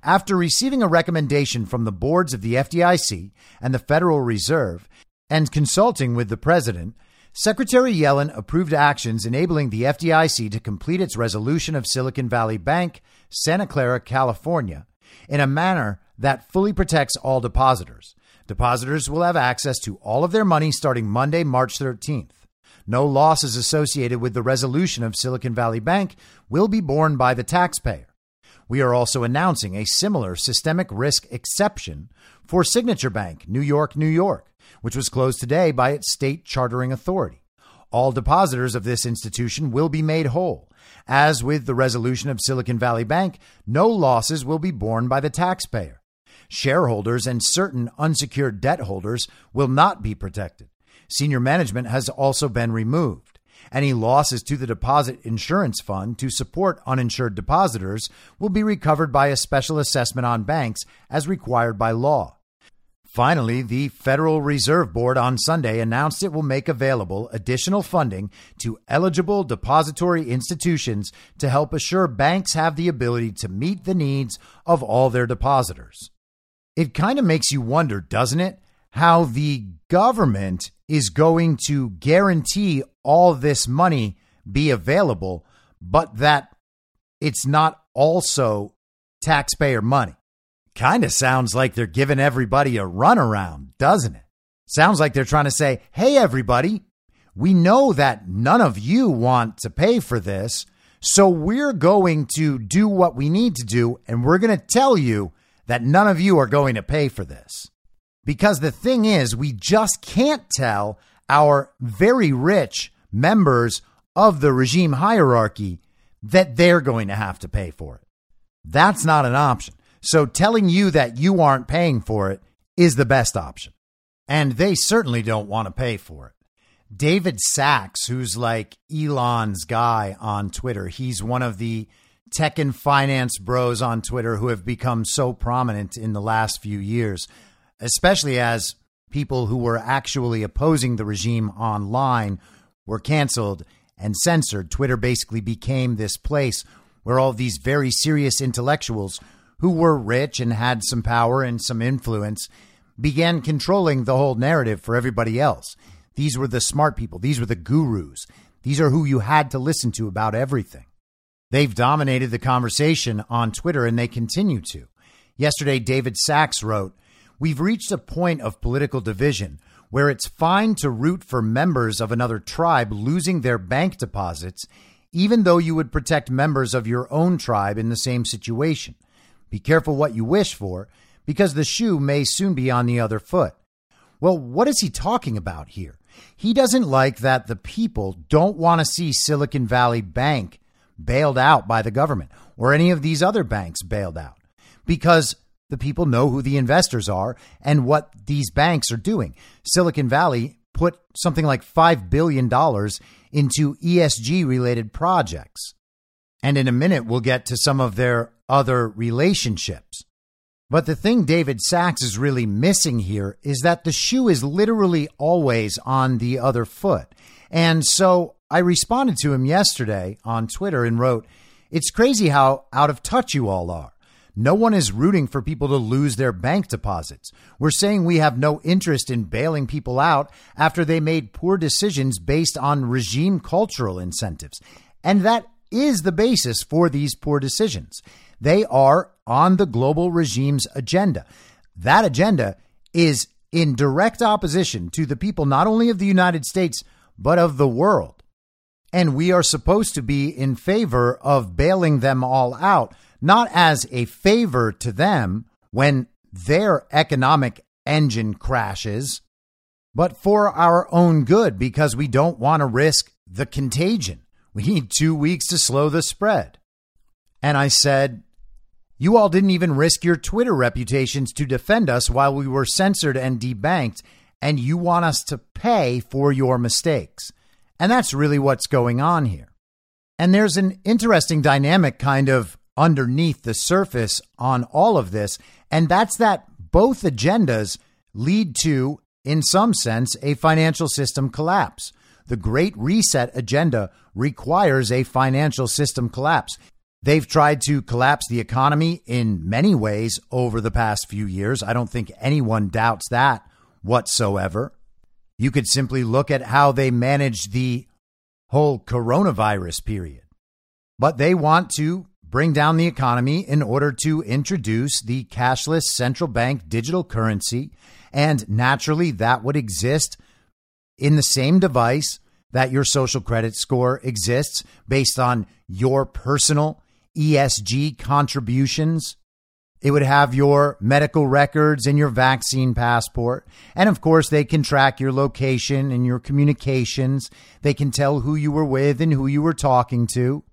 After receiving a recommendation from the boards of the FDIC and the Federal Reserve and consulting with the president, Secretary Yellen approved actions enabling the FDIC to complete its resolution of Silicon Valley Bank, Santa Clara, California, in a manner that fully protects all depositors. Depositors will have access to all of their money starting Monday, March 13th. No losses associated with the resolution of Silicon Valley Bank will be borne by the taxpayer. We are also announcing a similar systemic risk exception for Signature Bank, New York, New York which was closed today by its state chartering authority. All depositors of this institution will be made whole. As with the resolution of Silicon Valley Bank, no losses will be borne by the taxpayer. Shareholders and certain unsecured debt holders will not be protected. Senior management has also been removed. Any losses to the deposit insurance fund to support uninsured depositors will be recovered by a special assessment on banks as required by law. Finally, the Federal Reserve Board on Sunday announced it will make available additional funding to eligible depository institutions to help assure banks have the ability to meet the needs of all their depositors. It kind of makes you wonder, doesn't it, how the government is going to guarantee all this money be available, but that it's not also taxpayer money. Kind of sounds like they're giving everybody a runaround, doesn't it? Sounds like they're trying to say, hey, everybody, we know that none of you want to pay for this. So we're going to do what we need to do. And we're going to tell you that none of you are going to pay for this. Because the thing is, we just can't tell our very rich members of the regime hierarchy that they're going to have to pay for it. That's not an option. So telling you that you aren't paying for it is the best option. And they certainly don't want to pay for it. David Sacks, who's like Elon's guy on Twitter, he's one of the tech and finance bros on Twitter who have become so prominent in the last few years, especially as people who were actually opposing the regime online were canceled and censored. Twitter basically became this place where all these very serious intellectuals who were rich and had some power and some influence began controlling the whole narrative for everybody else. These were the smart people, these were the gurus. These are who you had to listen to about everything. They've dominated the conversation on Twitter and they continue to. Yesterday, David Sacks wrote, We've reached a point of political division where it's fine to root for members of another tribe losing their bank deposits, even though you would protect members of your own tribe in the same situation. Be careful what you wish for, because the shoe may soon be on the other foot. Well, what is he talking about here? He doesn't like that the people don't want to see Silicon Valley Bank bailed out by the government or any of these other banks bailed out because the people know who the investors are and what these banks are doing. Silicon Valley put something like $5 billion into ESG related projects. And in a minute, we'll get to some of their other relationships. But the thing David Sacks is really missing here is that the shoe is literally always on the other foot. And so I responded to him yesterday on Twitter and wrote, It's crazy how out of touch you all are. No one is rooting for people to lose their bank deposits. We're saying we have no interest in bailing people out after they made poor decisions based on regime cultural incentives. And that is the basis for these poor decisions. They are on the global regime's agenda. That agenda is in direct opposition to the people not only of the United States, but of the world. And we are supposed to be in favor of bailing them all out, not as a favor to them when their economic engine crashes, but for our own good because we don't want to risk the contagion. We need two weeks to slow the spread. And I said, you all didn't even risk your Twitter reputations to defend us while we were censored and debanked, and you want us to pay for your mistakes. And that's really what's going on here. And there's an interesting dynamic kind of underneath the surface on all of this, and that's that both agendas lead to, in some sense, a financial system collapse. The Great Reset agenda requires a financial system collapse. They've tried to collapse the economy in many ways over the past few years. I don't think anyone doubts that whatsoever. You could simply look at how they managed the whole coronavirus period. But they want to bring down the economy in order to introduce the cashless central bank digital currency. And naturally, that would exist in the same device that your social credit score exists based on your personal ESG contributions. It would have your medical records and your vaccine passport. And of course, they can track your location and your communications. They can tell who you were with and who you were talking to.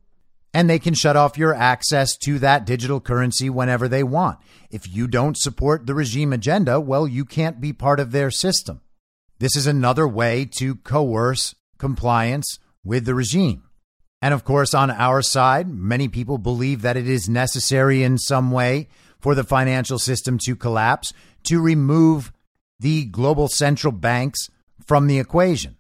And they can shut off your access to that digital currency whenever they want. If you don't support the regime agenda, well, you can't be part of their system. This is another way to coerce compliance with the regime. And of course, on our side, many people believe that it is necessary in some way for the financial system to collapse to remove the global central banks from the equation.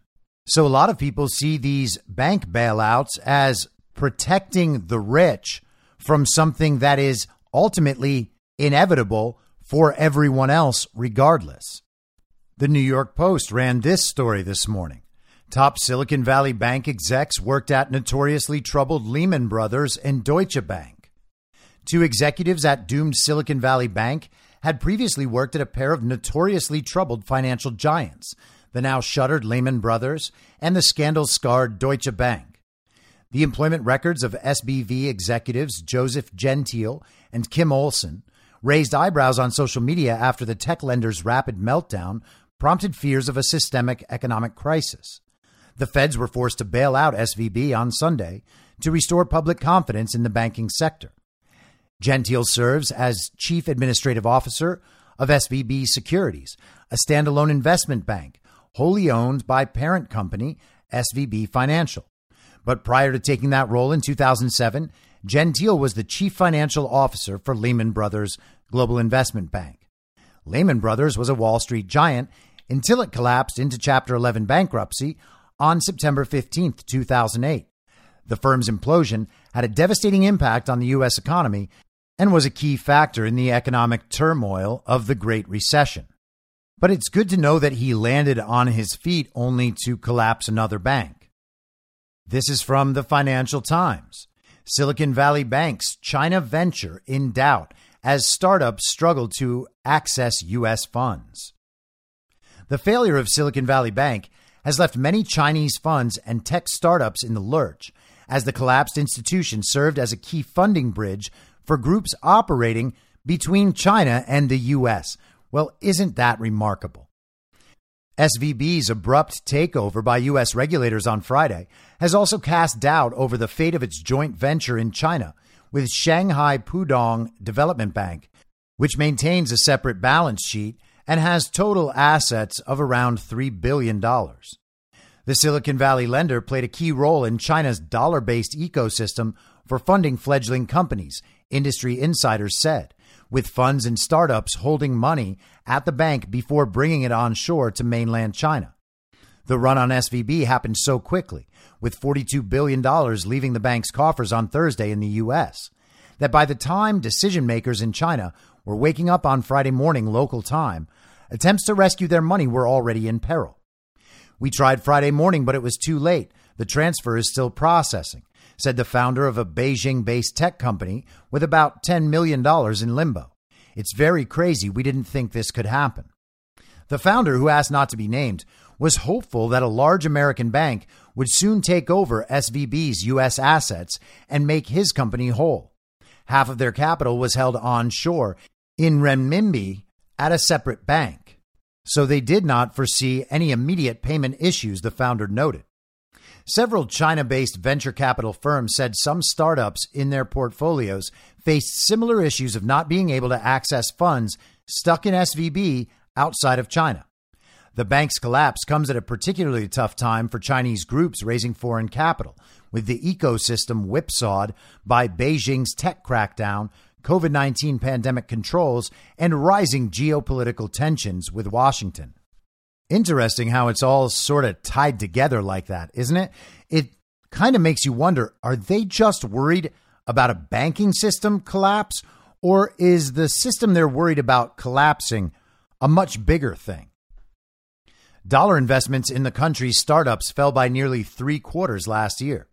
So a lot of people see these bank bailouts as protecting the rich from something that is ultimately inevitable for everyone else, regardless. The New York Post ran this story this morning. Top Silicon Valley Bank execs worked at notoriously troubled Lehman Brothers and Deutsche Bank. Two executives at doomed Silicon Valley Bank had previously worked at a pair of notoriously troubled financial giants, the now shuttered Lehman Brothers and the scandal scarred Deutsche Bank. The employment records of SVB executives Joseph Gentile and Kim Olson raised eyebrows on social media after the tech lender's rapid meltdown prompted fears of a systemic economic crisis. The feds were forced to bail out SVB on Sunday to restore public confidence in the banking sector. Gentile serves as chief administrative officer of SVB Securities, a standalone investment bank wholly owned by parent company SVB Financial. But prior to taking that role in 2007, Gentile was the chief financial officer for Lehman Brothers Global Investment Bank. Lehman Brothers was a Wall Street giant until it collapsed into Chapter 11 bankruptcy on September 15, 2008. The firm's implosion had a devastating impact on the U.S. economy and was a key factor in the economic turmoil of the Great Recession. But it's good to know that he landed on his feet only to collapse another bank. This is from the Financial Times. Silicon Valley Bank's China venture in doubt as startups struggle to access U.S. funds. The failure of Silicon Valley Bank has left many Chinese funds and tech startups in the lurch, as the collapsed institution served as a key funding bridge for groups operating between China and the U.S. Well, isn't that remarkable? SVB's abrupt takeover by U.S. regulators on Friday has also cast doubt over the fate of its joint venture in China with Shanghai Pudong Development Bank, which maintains a separate balance sheet and has total assets of around $3 billion. The Silicon Valley lender played a key role in China's dollar based ecosystem for funding fledgling companies, industry insiders said, with funds and startups holding money at the bank before bringing it onshore to mainland China. The run on SVB happened so quickly, with $42 billion leaving the bank's coffers on Thursday in the U.S., that by the time decision makers in China were waking up on Friday morning local time, attempts to rescue their money were already in peril. We tried Friday morning, but it was too late. The transfer is still processing, said the founder of a Beijing based tech company with about $10 million in limbo. It's very crazy. We didn't think this could happen. The founder, who asked not to be named, was hopeful that a large American bank would soon take over SVB's U.S. assets and make his company whole. Half of their capital was held onshore in renminbi at a separate bank. So they did not foresee any immediate payment issues, the founder noted. Several China based venture capital firms said some startups in their portfolios faced similar issues of not being able to access funds stuck in SVB outside of China. The bank's collapse comes at a particularly tough time for Chinese groups raising foreign capital, with the ecosystem whipsawed by Beijing's tech crackdown COVID 19 pandemic controls, and rising geopolitical tensions with Washington. Interesting how it's all sort of tied together like that, isn't it? It kind of makes you wonder are they just worried about a banking system collapse, or is the system they're worried about collapsing a much bigger thing? Dollar investments in the country's startups fell by nearly three quarters last year.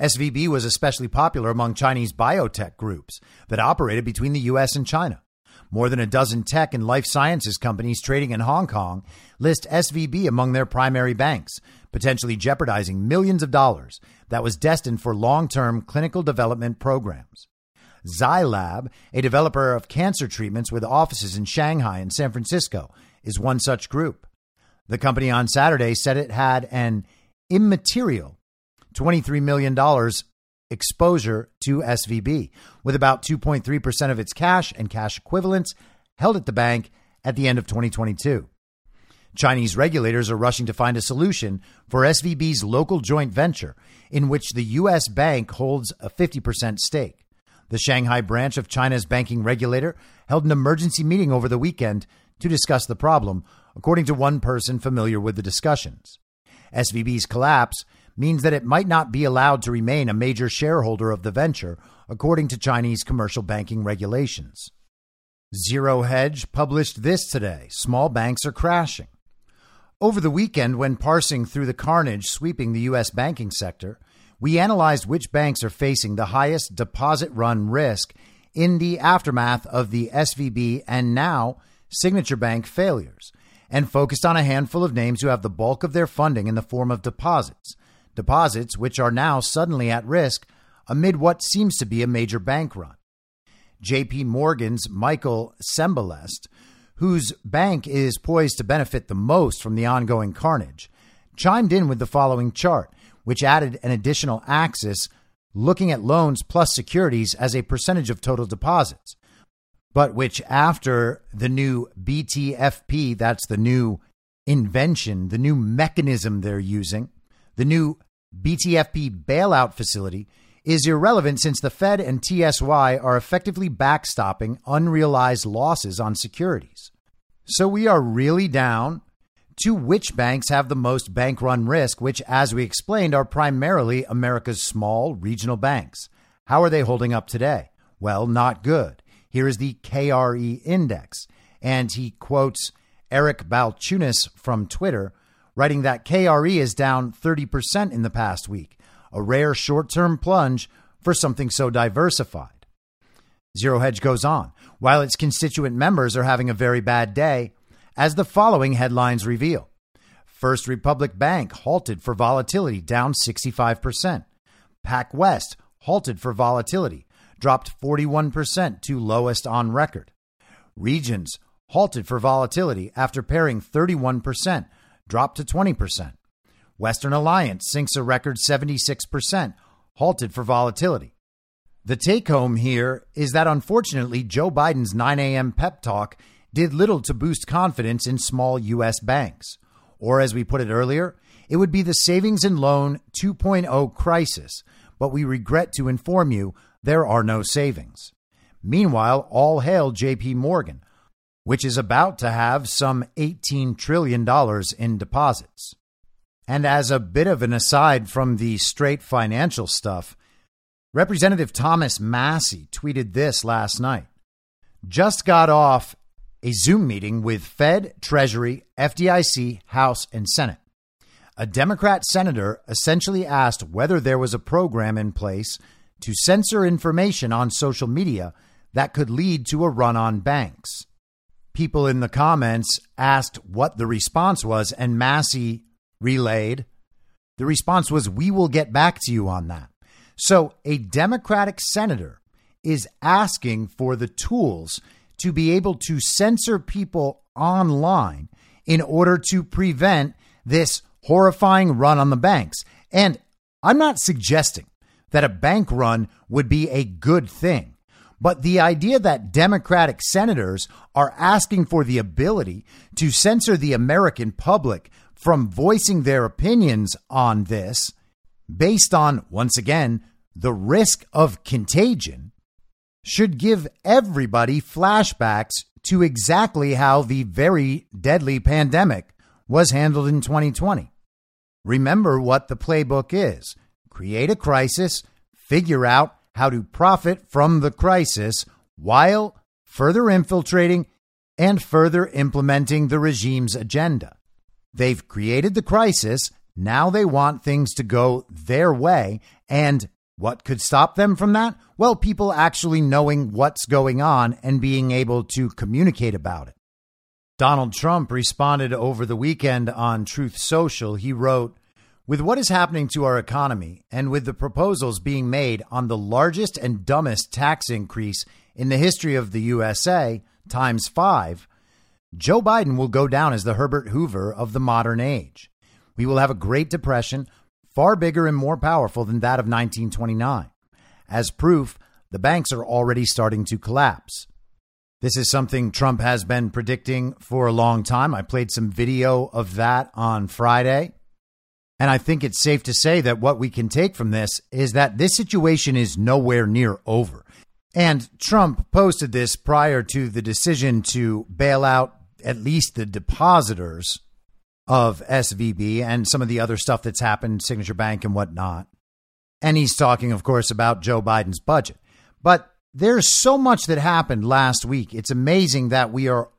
SVB was especially popular among Chinese biotech groups that operated between the US and China. More than a dozen tech and life sciences companies trading in Hong Kong list SVB among their primary banks, potentially jeopardizing millions of dollars that was destined for long term clinical development programs. Zai Lab, a developer of cancer treatments with offices in Shanghai and San Francisco, is one such group. The company on Saturday said it had an immaterial $23 million exposure to SVB, with about 2.3% of its cash and cash equivalents held at the bank at the end of 2022. Chinese regulators are rushing to find a solution for SVB's local joint venture, in which the U.S. bank holds a 50% stake. The Shanghai branch of China's banking regulator held an emergency meeting over the weekend to discuss the problem, according to one person familiar with the discussions. SVB's collapse means that it might not be allowed to remain a major shareholder of the venture, according to Chinese commercial banking regulations. Zero Hedge published this today small banks are crashing. Over the weekend, when parsing through the carnage sweeping the U.S. banking sector, we analyzed which banks are facing the highest deposit run risk in the aftermath of the SVB and now Signature Bank failures, and focused on a handful of names who have the bulk of their funding in the form of deposits, deposits which are now suddenly at risk amid what seems to be a major bank run. JP Morgan's Michael Cembalest, whose bank is poised to benefit the most from the ongoing carnage, chimed in with the following chart, which added an additional axis looking at loans plus securities as a percentage of total deposits, but which, after the new BTFP, that's the new invention, the new mechanism they're using, the new BTFP bailout facility is irrelevant since the Fed and TSY are effectively backstopping unrealized losses on securities. So we are really down to which banks have the most bank run risk, which, as we explained, are primarily America's small regional banks. How are they holding up today? Well, not good. Here is the KRE index. And he quotes Eric Balchunas from Twitter writing that KRE is down 30% in the past week, a rare short term plunge for something so diversified. Zero Hedge goes on. While its constituent members are having a very bad day, as the following headlines reveal First Republic Bank halted for volatility, down 65%. PacWest halted for volatility, dropped 41% to lowest on record. Regions halted for volatility after pairing 31%, dropped to 20%. Western Alliance sinks a record 76%, halted for volatility. The take home here is that unfortunately, Joe Biden's 9 a.m. pep talk did little to boost confidence in small U.S. banks. Or, as we put it earlier, it would be the savings and loan 2.0 crisis, but we regret to inform you there are no savings. Meanwhile, all hail JP Morgan, which is about to have some $18 trillion in deposits. And as a bit of an aside from the straight financial stuff, Representative Thomas Massie tweeted this last night. Just got off a Zoom meeting with Fed, Treasury, FDIC, House, and Senate. A Democrat senator essentially asked whether there was a program in place to censor information on social media that could lead to a run on banks people in the comments asked what the response was, and Massie relayed the response was, We will get back to you on that. So a Democratic senator is asking for the tools to be able to censor people online in order to prevent this horrifying run on the banks. And I'm not suggesting that a bank run would be a good thing. But the idea that Democratic senators are asking for the ability to censor the American public from voicing their opinions on this based on, once again, the risk of contagion should give everybody flashbacks to exactly how the very deadly pandemic was handled in 2020. Remember what the playbook is create a crisis, figure out how to profit from the crisis while further infiltrating and further implementing the regime's agenda. They've created the crisis. Now they want things to go their way. And what could stop them from that? Well, people actually knowing what's going on and being able to communicate about it. Donald Trump responded over the weekend on Truth Social. He wrote, with what is happening to our economy and with the proposals being made on the largest and dumbest tax increase in the history of the USA, times five, Joe Biden will go down as the Herbert Hoover of the modern age. We will have a Great Depression far bigger and more powerful than that of 1929. As proof, the banks are already starting to collapse. This is something Trump has been predicting for a long time. I played some video of that on Friday. And I think it's safe to say that what we can take from this is that this situation is nowhere near over. And Trump posted this prior to the decision to bail out at least the depositors of SVB and some of the other stuff that's happened, Signature Bank and whatnot. And he's talking, of course, about Joe Biden's budget. But there's so much that happened last week. It's amazing that we are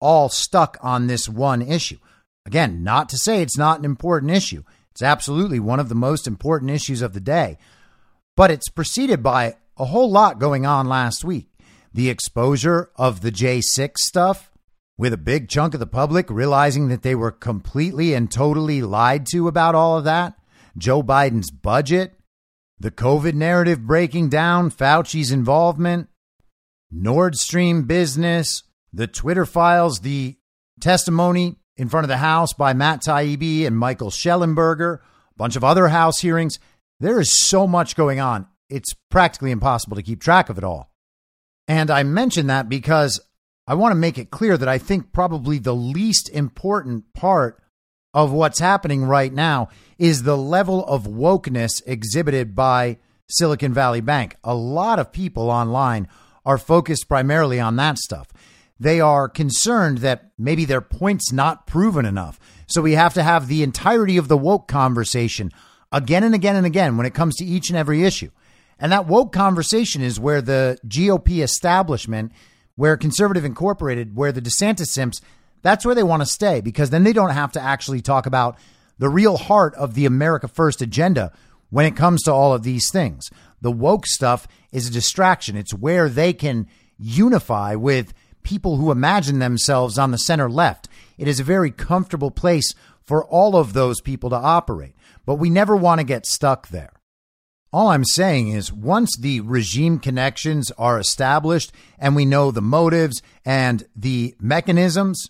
all stuck on this one issue. Again, not to say it's not an important issue. It's absolutely one of the most important issues of the day. But it's preceded by a whole lot going on last week. The exposure of the J6 stuff, with a big chunk of the public realizing that they were completely and totally lied to about all of that. Joe Biden's budget, the COVID narrative breaking down, Fauci's involvement, Nord Stream business, the Twitter files, the testimony in front of the House by Matt Taibbi and Michael Shellenberger, a bunch of other House hearings. There is so much going on. It's practically impossible to keep track of it all. And I mention that because I want to make it clear that I think probably the least important part of what's happening right now is the level of wokeness exhibited by Silicon Valley Bank. A lot of people online are focused primarily on that stuff. They are concerned that maybe their point's not proven enough. So we have to have the entirety of the woke conversation again and again and again when it comes to each and every issue. And that woke conversation is where the GOP establishment, where Conservative Incorporated, where the DeSantis simps, that's where they want to stay because then they don't have to actually talk about the real heart of the America First agenda when it comes to all of these things. The woke stuff is a distraction. It's where they can unify with people who imagine themselves on the center left. It is a very comfortable place for all of those people to operate, but we never want to get stuck there. All I'm saying is once the regime connections are established and we know the motives and the mechanisms,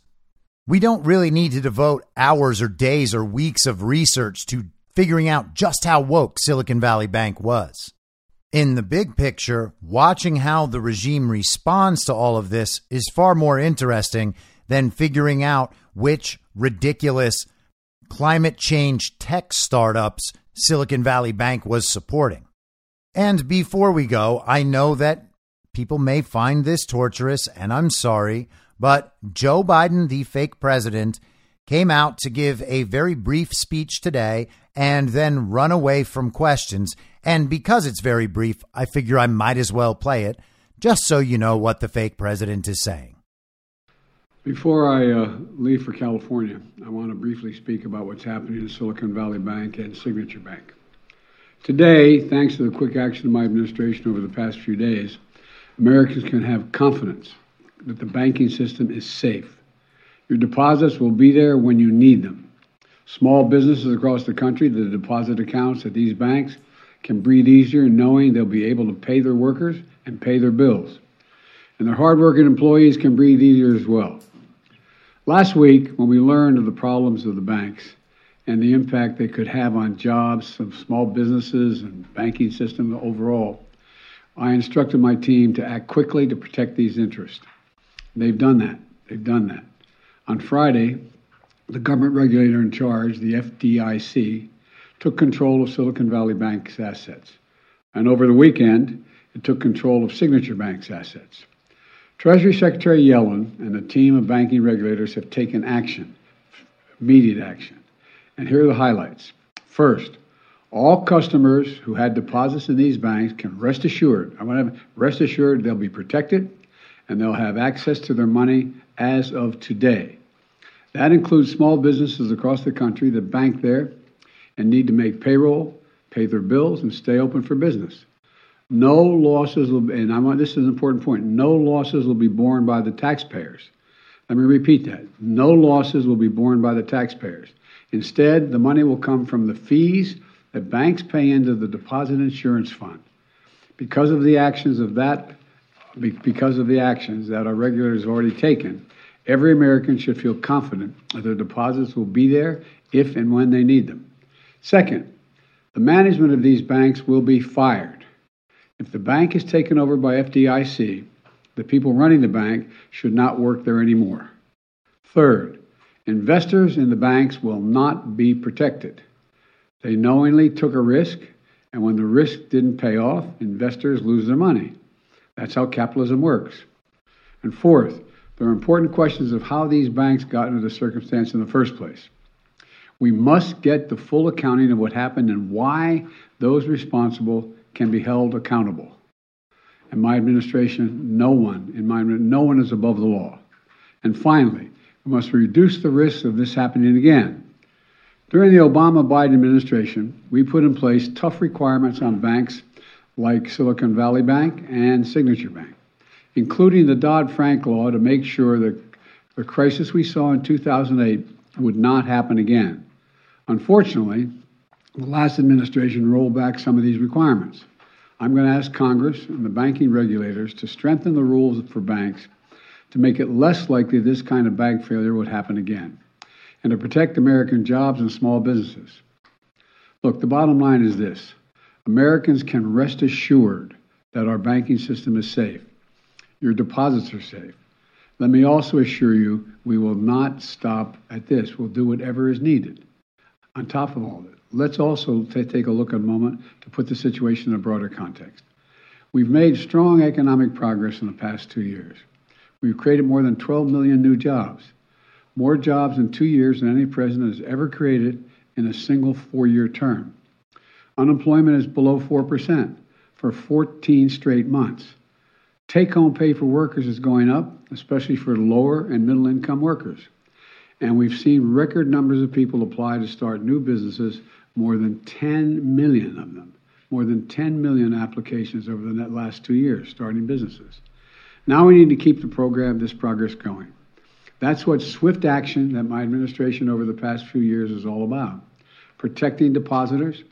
we don't really need to devote hours or days or weeks of research to figuring out just how woke Silicon Valley Bank was. In the big picture, watching how the regime responds to all of this is far more interesting than figuring out which ridiculous climate change tech startups Silicon Valley Bank was supporting. And before we go, I know that people may find this torturous, and I'm sorry, but Joe Biden, the fake president, came out to give a very brief speech today and then run away from questions. And because it's very brief, I figure I might as well play it just so you know what the fake president is saying. Before I uh, leave for California, I want to briefly speak about what's happening in Silicon Valley Bank and Signature Bank. Today, thanks to the quick action of my administration over the past few days, Americans can have confidence that the banking system is safe. Your deposits will be there when you need them. Small businesses across the country, the deposit accounts at these banks can breathe easier knowing they'll be able to pay their workers and pay their bills. And their hardworking employees can breathe easier as well. Last week, when we learned of the problems of the banks and the impact they could have on jobs of small businesses and banking system overall, I instructed my team to act quickly to protect these interests. They've done that. They've done that. On Friday, the government regulator in charge, the FDIC, took control of Silicon Valley Bank's assets. And over the weekend, it took control of Signature Bank's assets. Treasury Secretary Yellen and a team of banking regulators have taken action, immediate action. And here are the highlights. First, All customers who had deposits in these banks can rest assured, I want to rest assured they'll be protected and they'll have access to their money as of today. That includes small businesses across the country that bank there and need to make payroll, pay their bills, and stay open for business. No losses will, and I want this is an important point. No losses will be borne by the taxpayers. Let me repeat that. No losses will be borne by the taxpayers. Instead, the money will come from the fees that banks pay into the deposit insurance fund. Because of the actions of that, because of the actions that our regulators have already taken, every American should feel confident that their deposits will be there if and when they need them. Second, the management of these banks will be fired. If the bank is taken over by FDIC, the people running the bank should not work there anymore. Third, investors in the banks will not be protected. They knowingly took a risk, and when the risk didn't pay off, investors lose their money. That's how capitalism works. And fourth, there are important questions of how these banks got into the circumstance in the first place. We must get the full accounting of what happened and why those responsible can be held accountable. In my administration, no one in my no one is above the law. And finally, we must reduce the risk of this happening again. During the Obama Biden administration, we put in place tough requirements on banks like Silicon Valley Bank and Signature Bank, including the Dodd Frank law to make sure that the crisis we saw in 2008 would not happen again. Unfortunately, the last administration rolled back some of these requirements. I'm going to ask Congress and the banking regulators to strengthen the rules for banks to make it less likely this kind of bank failure would happen again and to protect American jobs and small businesses. Look, the bottom line is this Americans can rest assured that our banking system is safe. Your deposits are safe. Let me also assure you we will not stop at this. We'll do whatever is needed. On top of all this, let's also take a look at a moment to put the situation in a broader context. We've made strong economic progress in the past two years. We've created more than 12 million new jobs more jobs in two years than any president has ever created in a single four year term. Unemployment is below 4% for 14 straight months. Take home pay for workers is going up, especially for lower and middle income workers. And we've seen record numbers of people apply to start new businesses, more than 10 million of them. More than 10 million applications over the last two years starting businesses. Now we need to keep the program, this progress going. That's what swift action that my administration over the past few years is all about protecting depositors,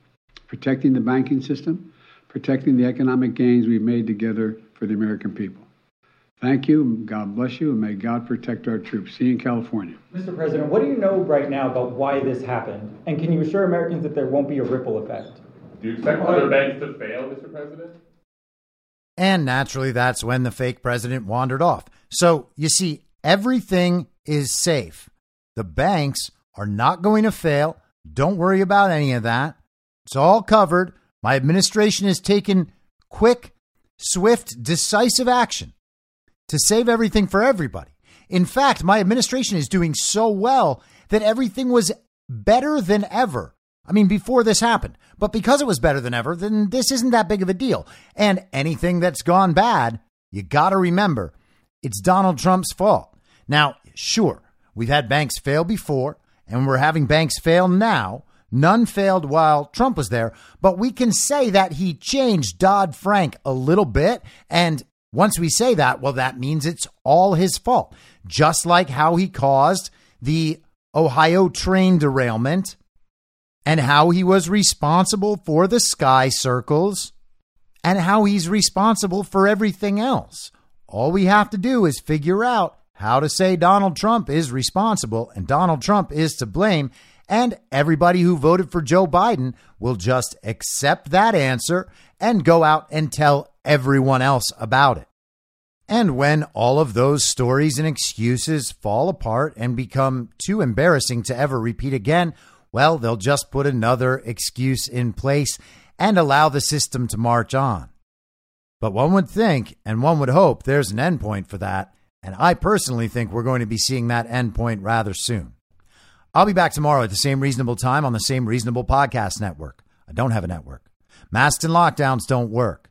protecting the banking system, protecting the economic gains we've made together for the American people. Thank you. God bless you, and may God protect our troops. See you in California. Mr. President, what do you know right now about why this happened? And can you assure Americans that there won't be a ripple effect? Do you expect other banks to fail, Mr. President? And naturally, that's when the fake president wandered off. So, you see, Everything is safe. The banks are not going to fail. Don't worry about any of that. It's all covered. My administration has taken quick, swift, decisive action to save everything for everybody. In fact, my administration is doing so well that everything was better than ever. I mean, before this happened. But because it was better than ever, then this isn't that big of a deal. And anything that's gone bad, you got to remember it's Donald Trump's fault. Now, sure, we've had banks fail before, and we're having banks fail now. None failed while Trump was there, but we can say that he changed Dodd Frank a little bit. And once we say that, well, that means it's all his fault. Just like how he caused the Ohio train derailment and how he was responsible for the sky circles and how he's responsible for everything else. All we have to do is figure out how to say Donald Trump is responsible and Donald Trump is to blame. And everybody who voted for Joe Biden will just accept that answer and go out and tell everyone else about it. And when all of those stories and excuses fall apart and become too embarrassing to ever repeat again, well, they'll just put another excuse in place and allow the system to march on. But one would think and one would hope there's an endpoint for that. And I personally think we're going to be seeing that endpoint rather soon. I'll be back tomorrow at the same reasonable time on the same reasonable podcast network. I don't have a network. Masks and lockdowns don't work.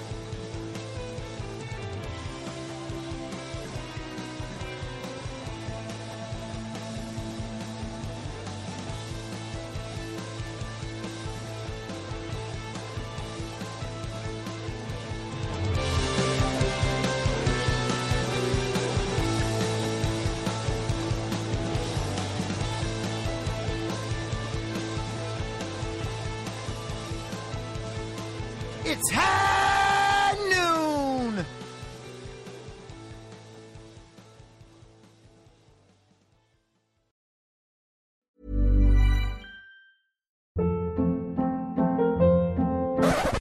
It's high noon.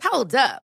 Hold up.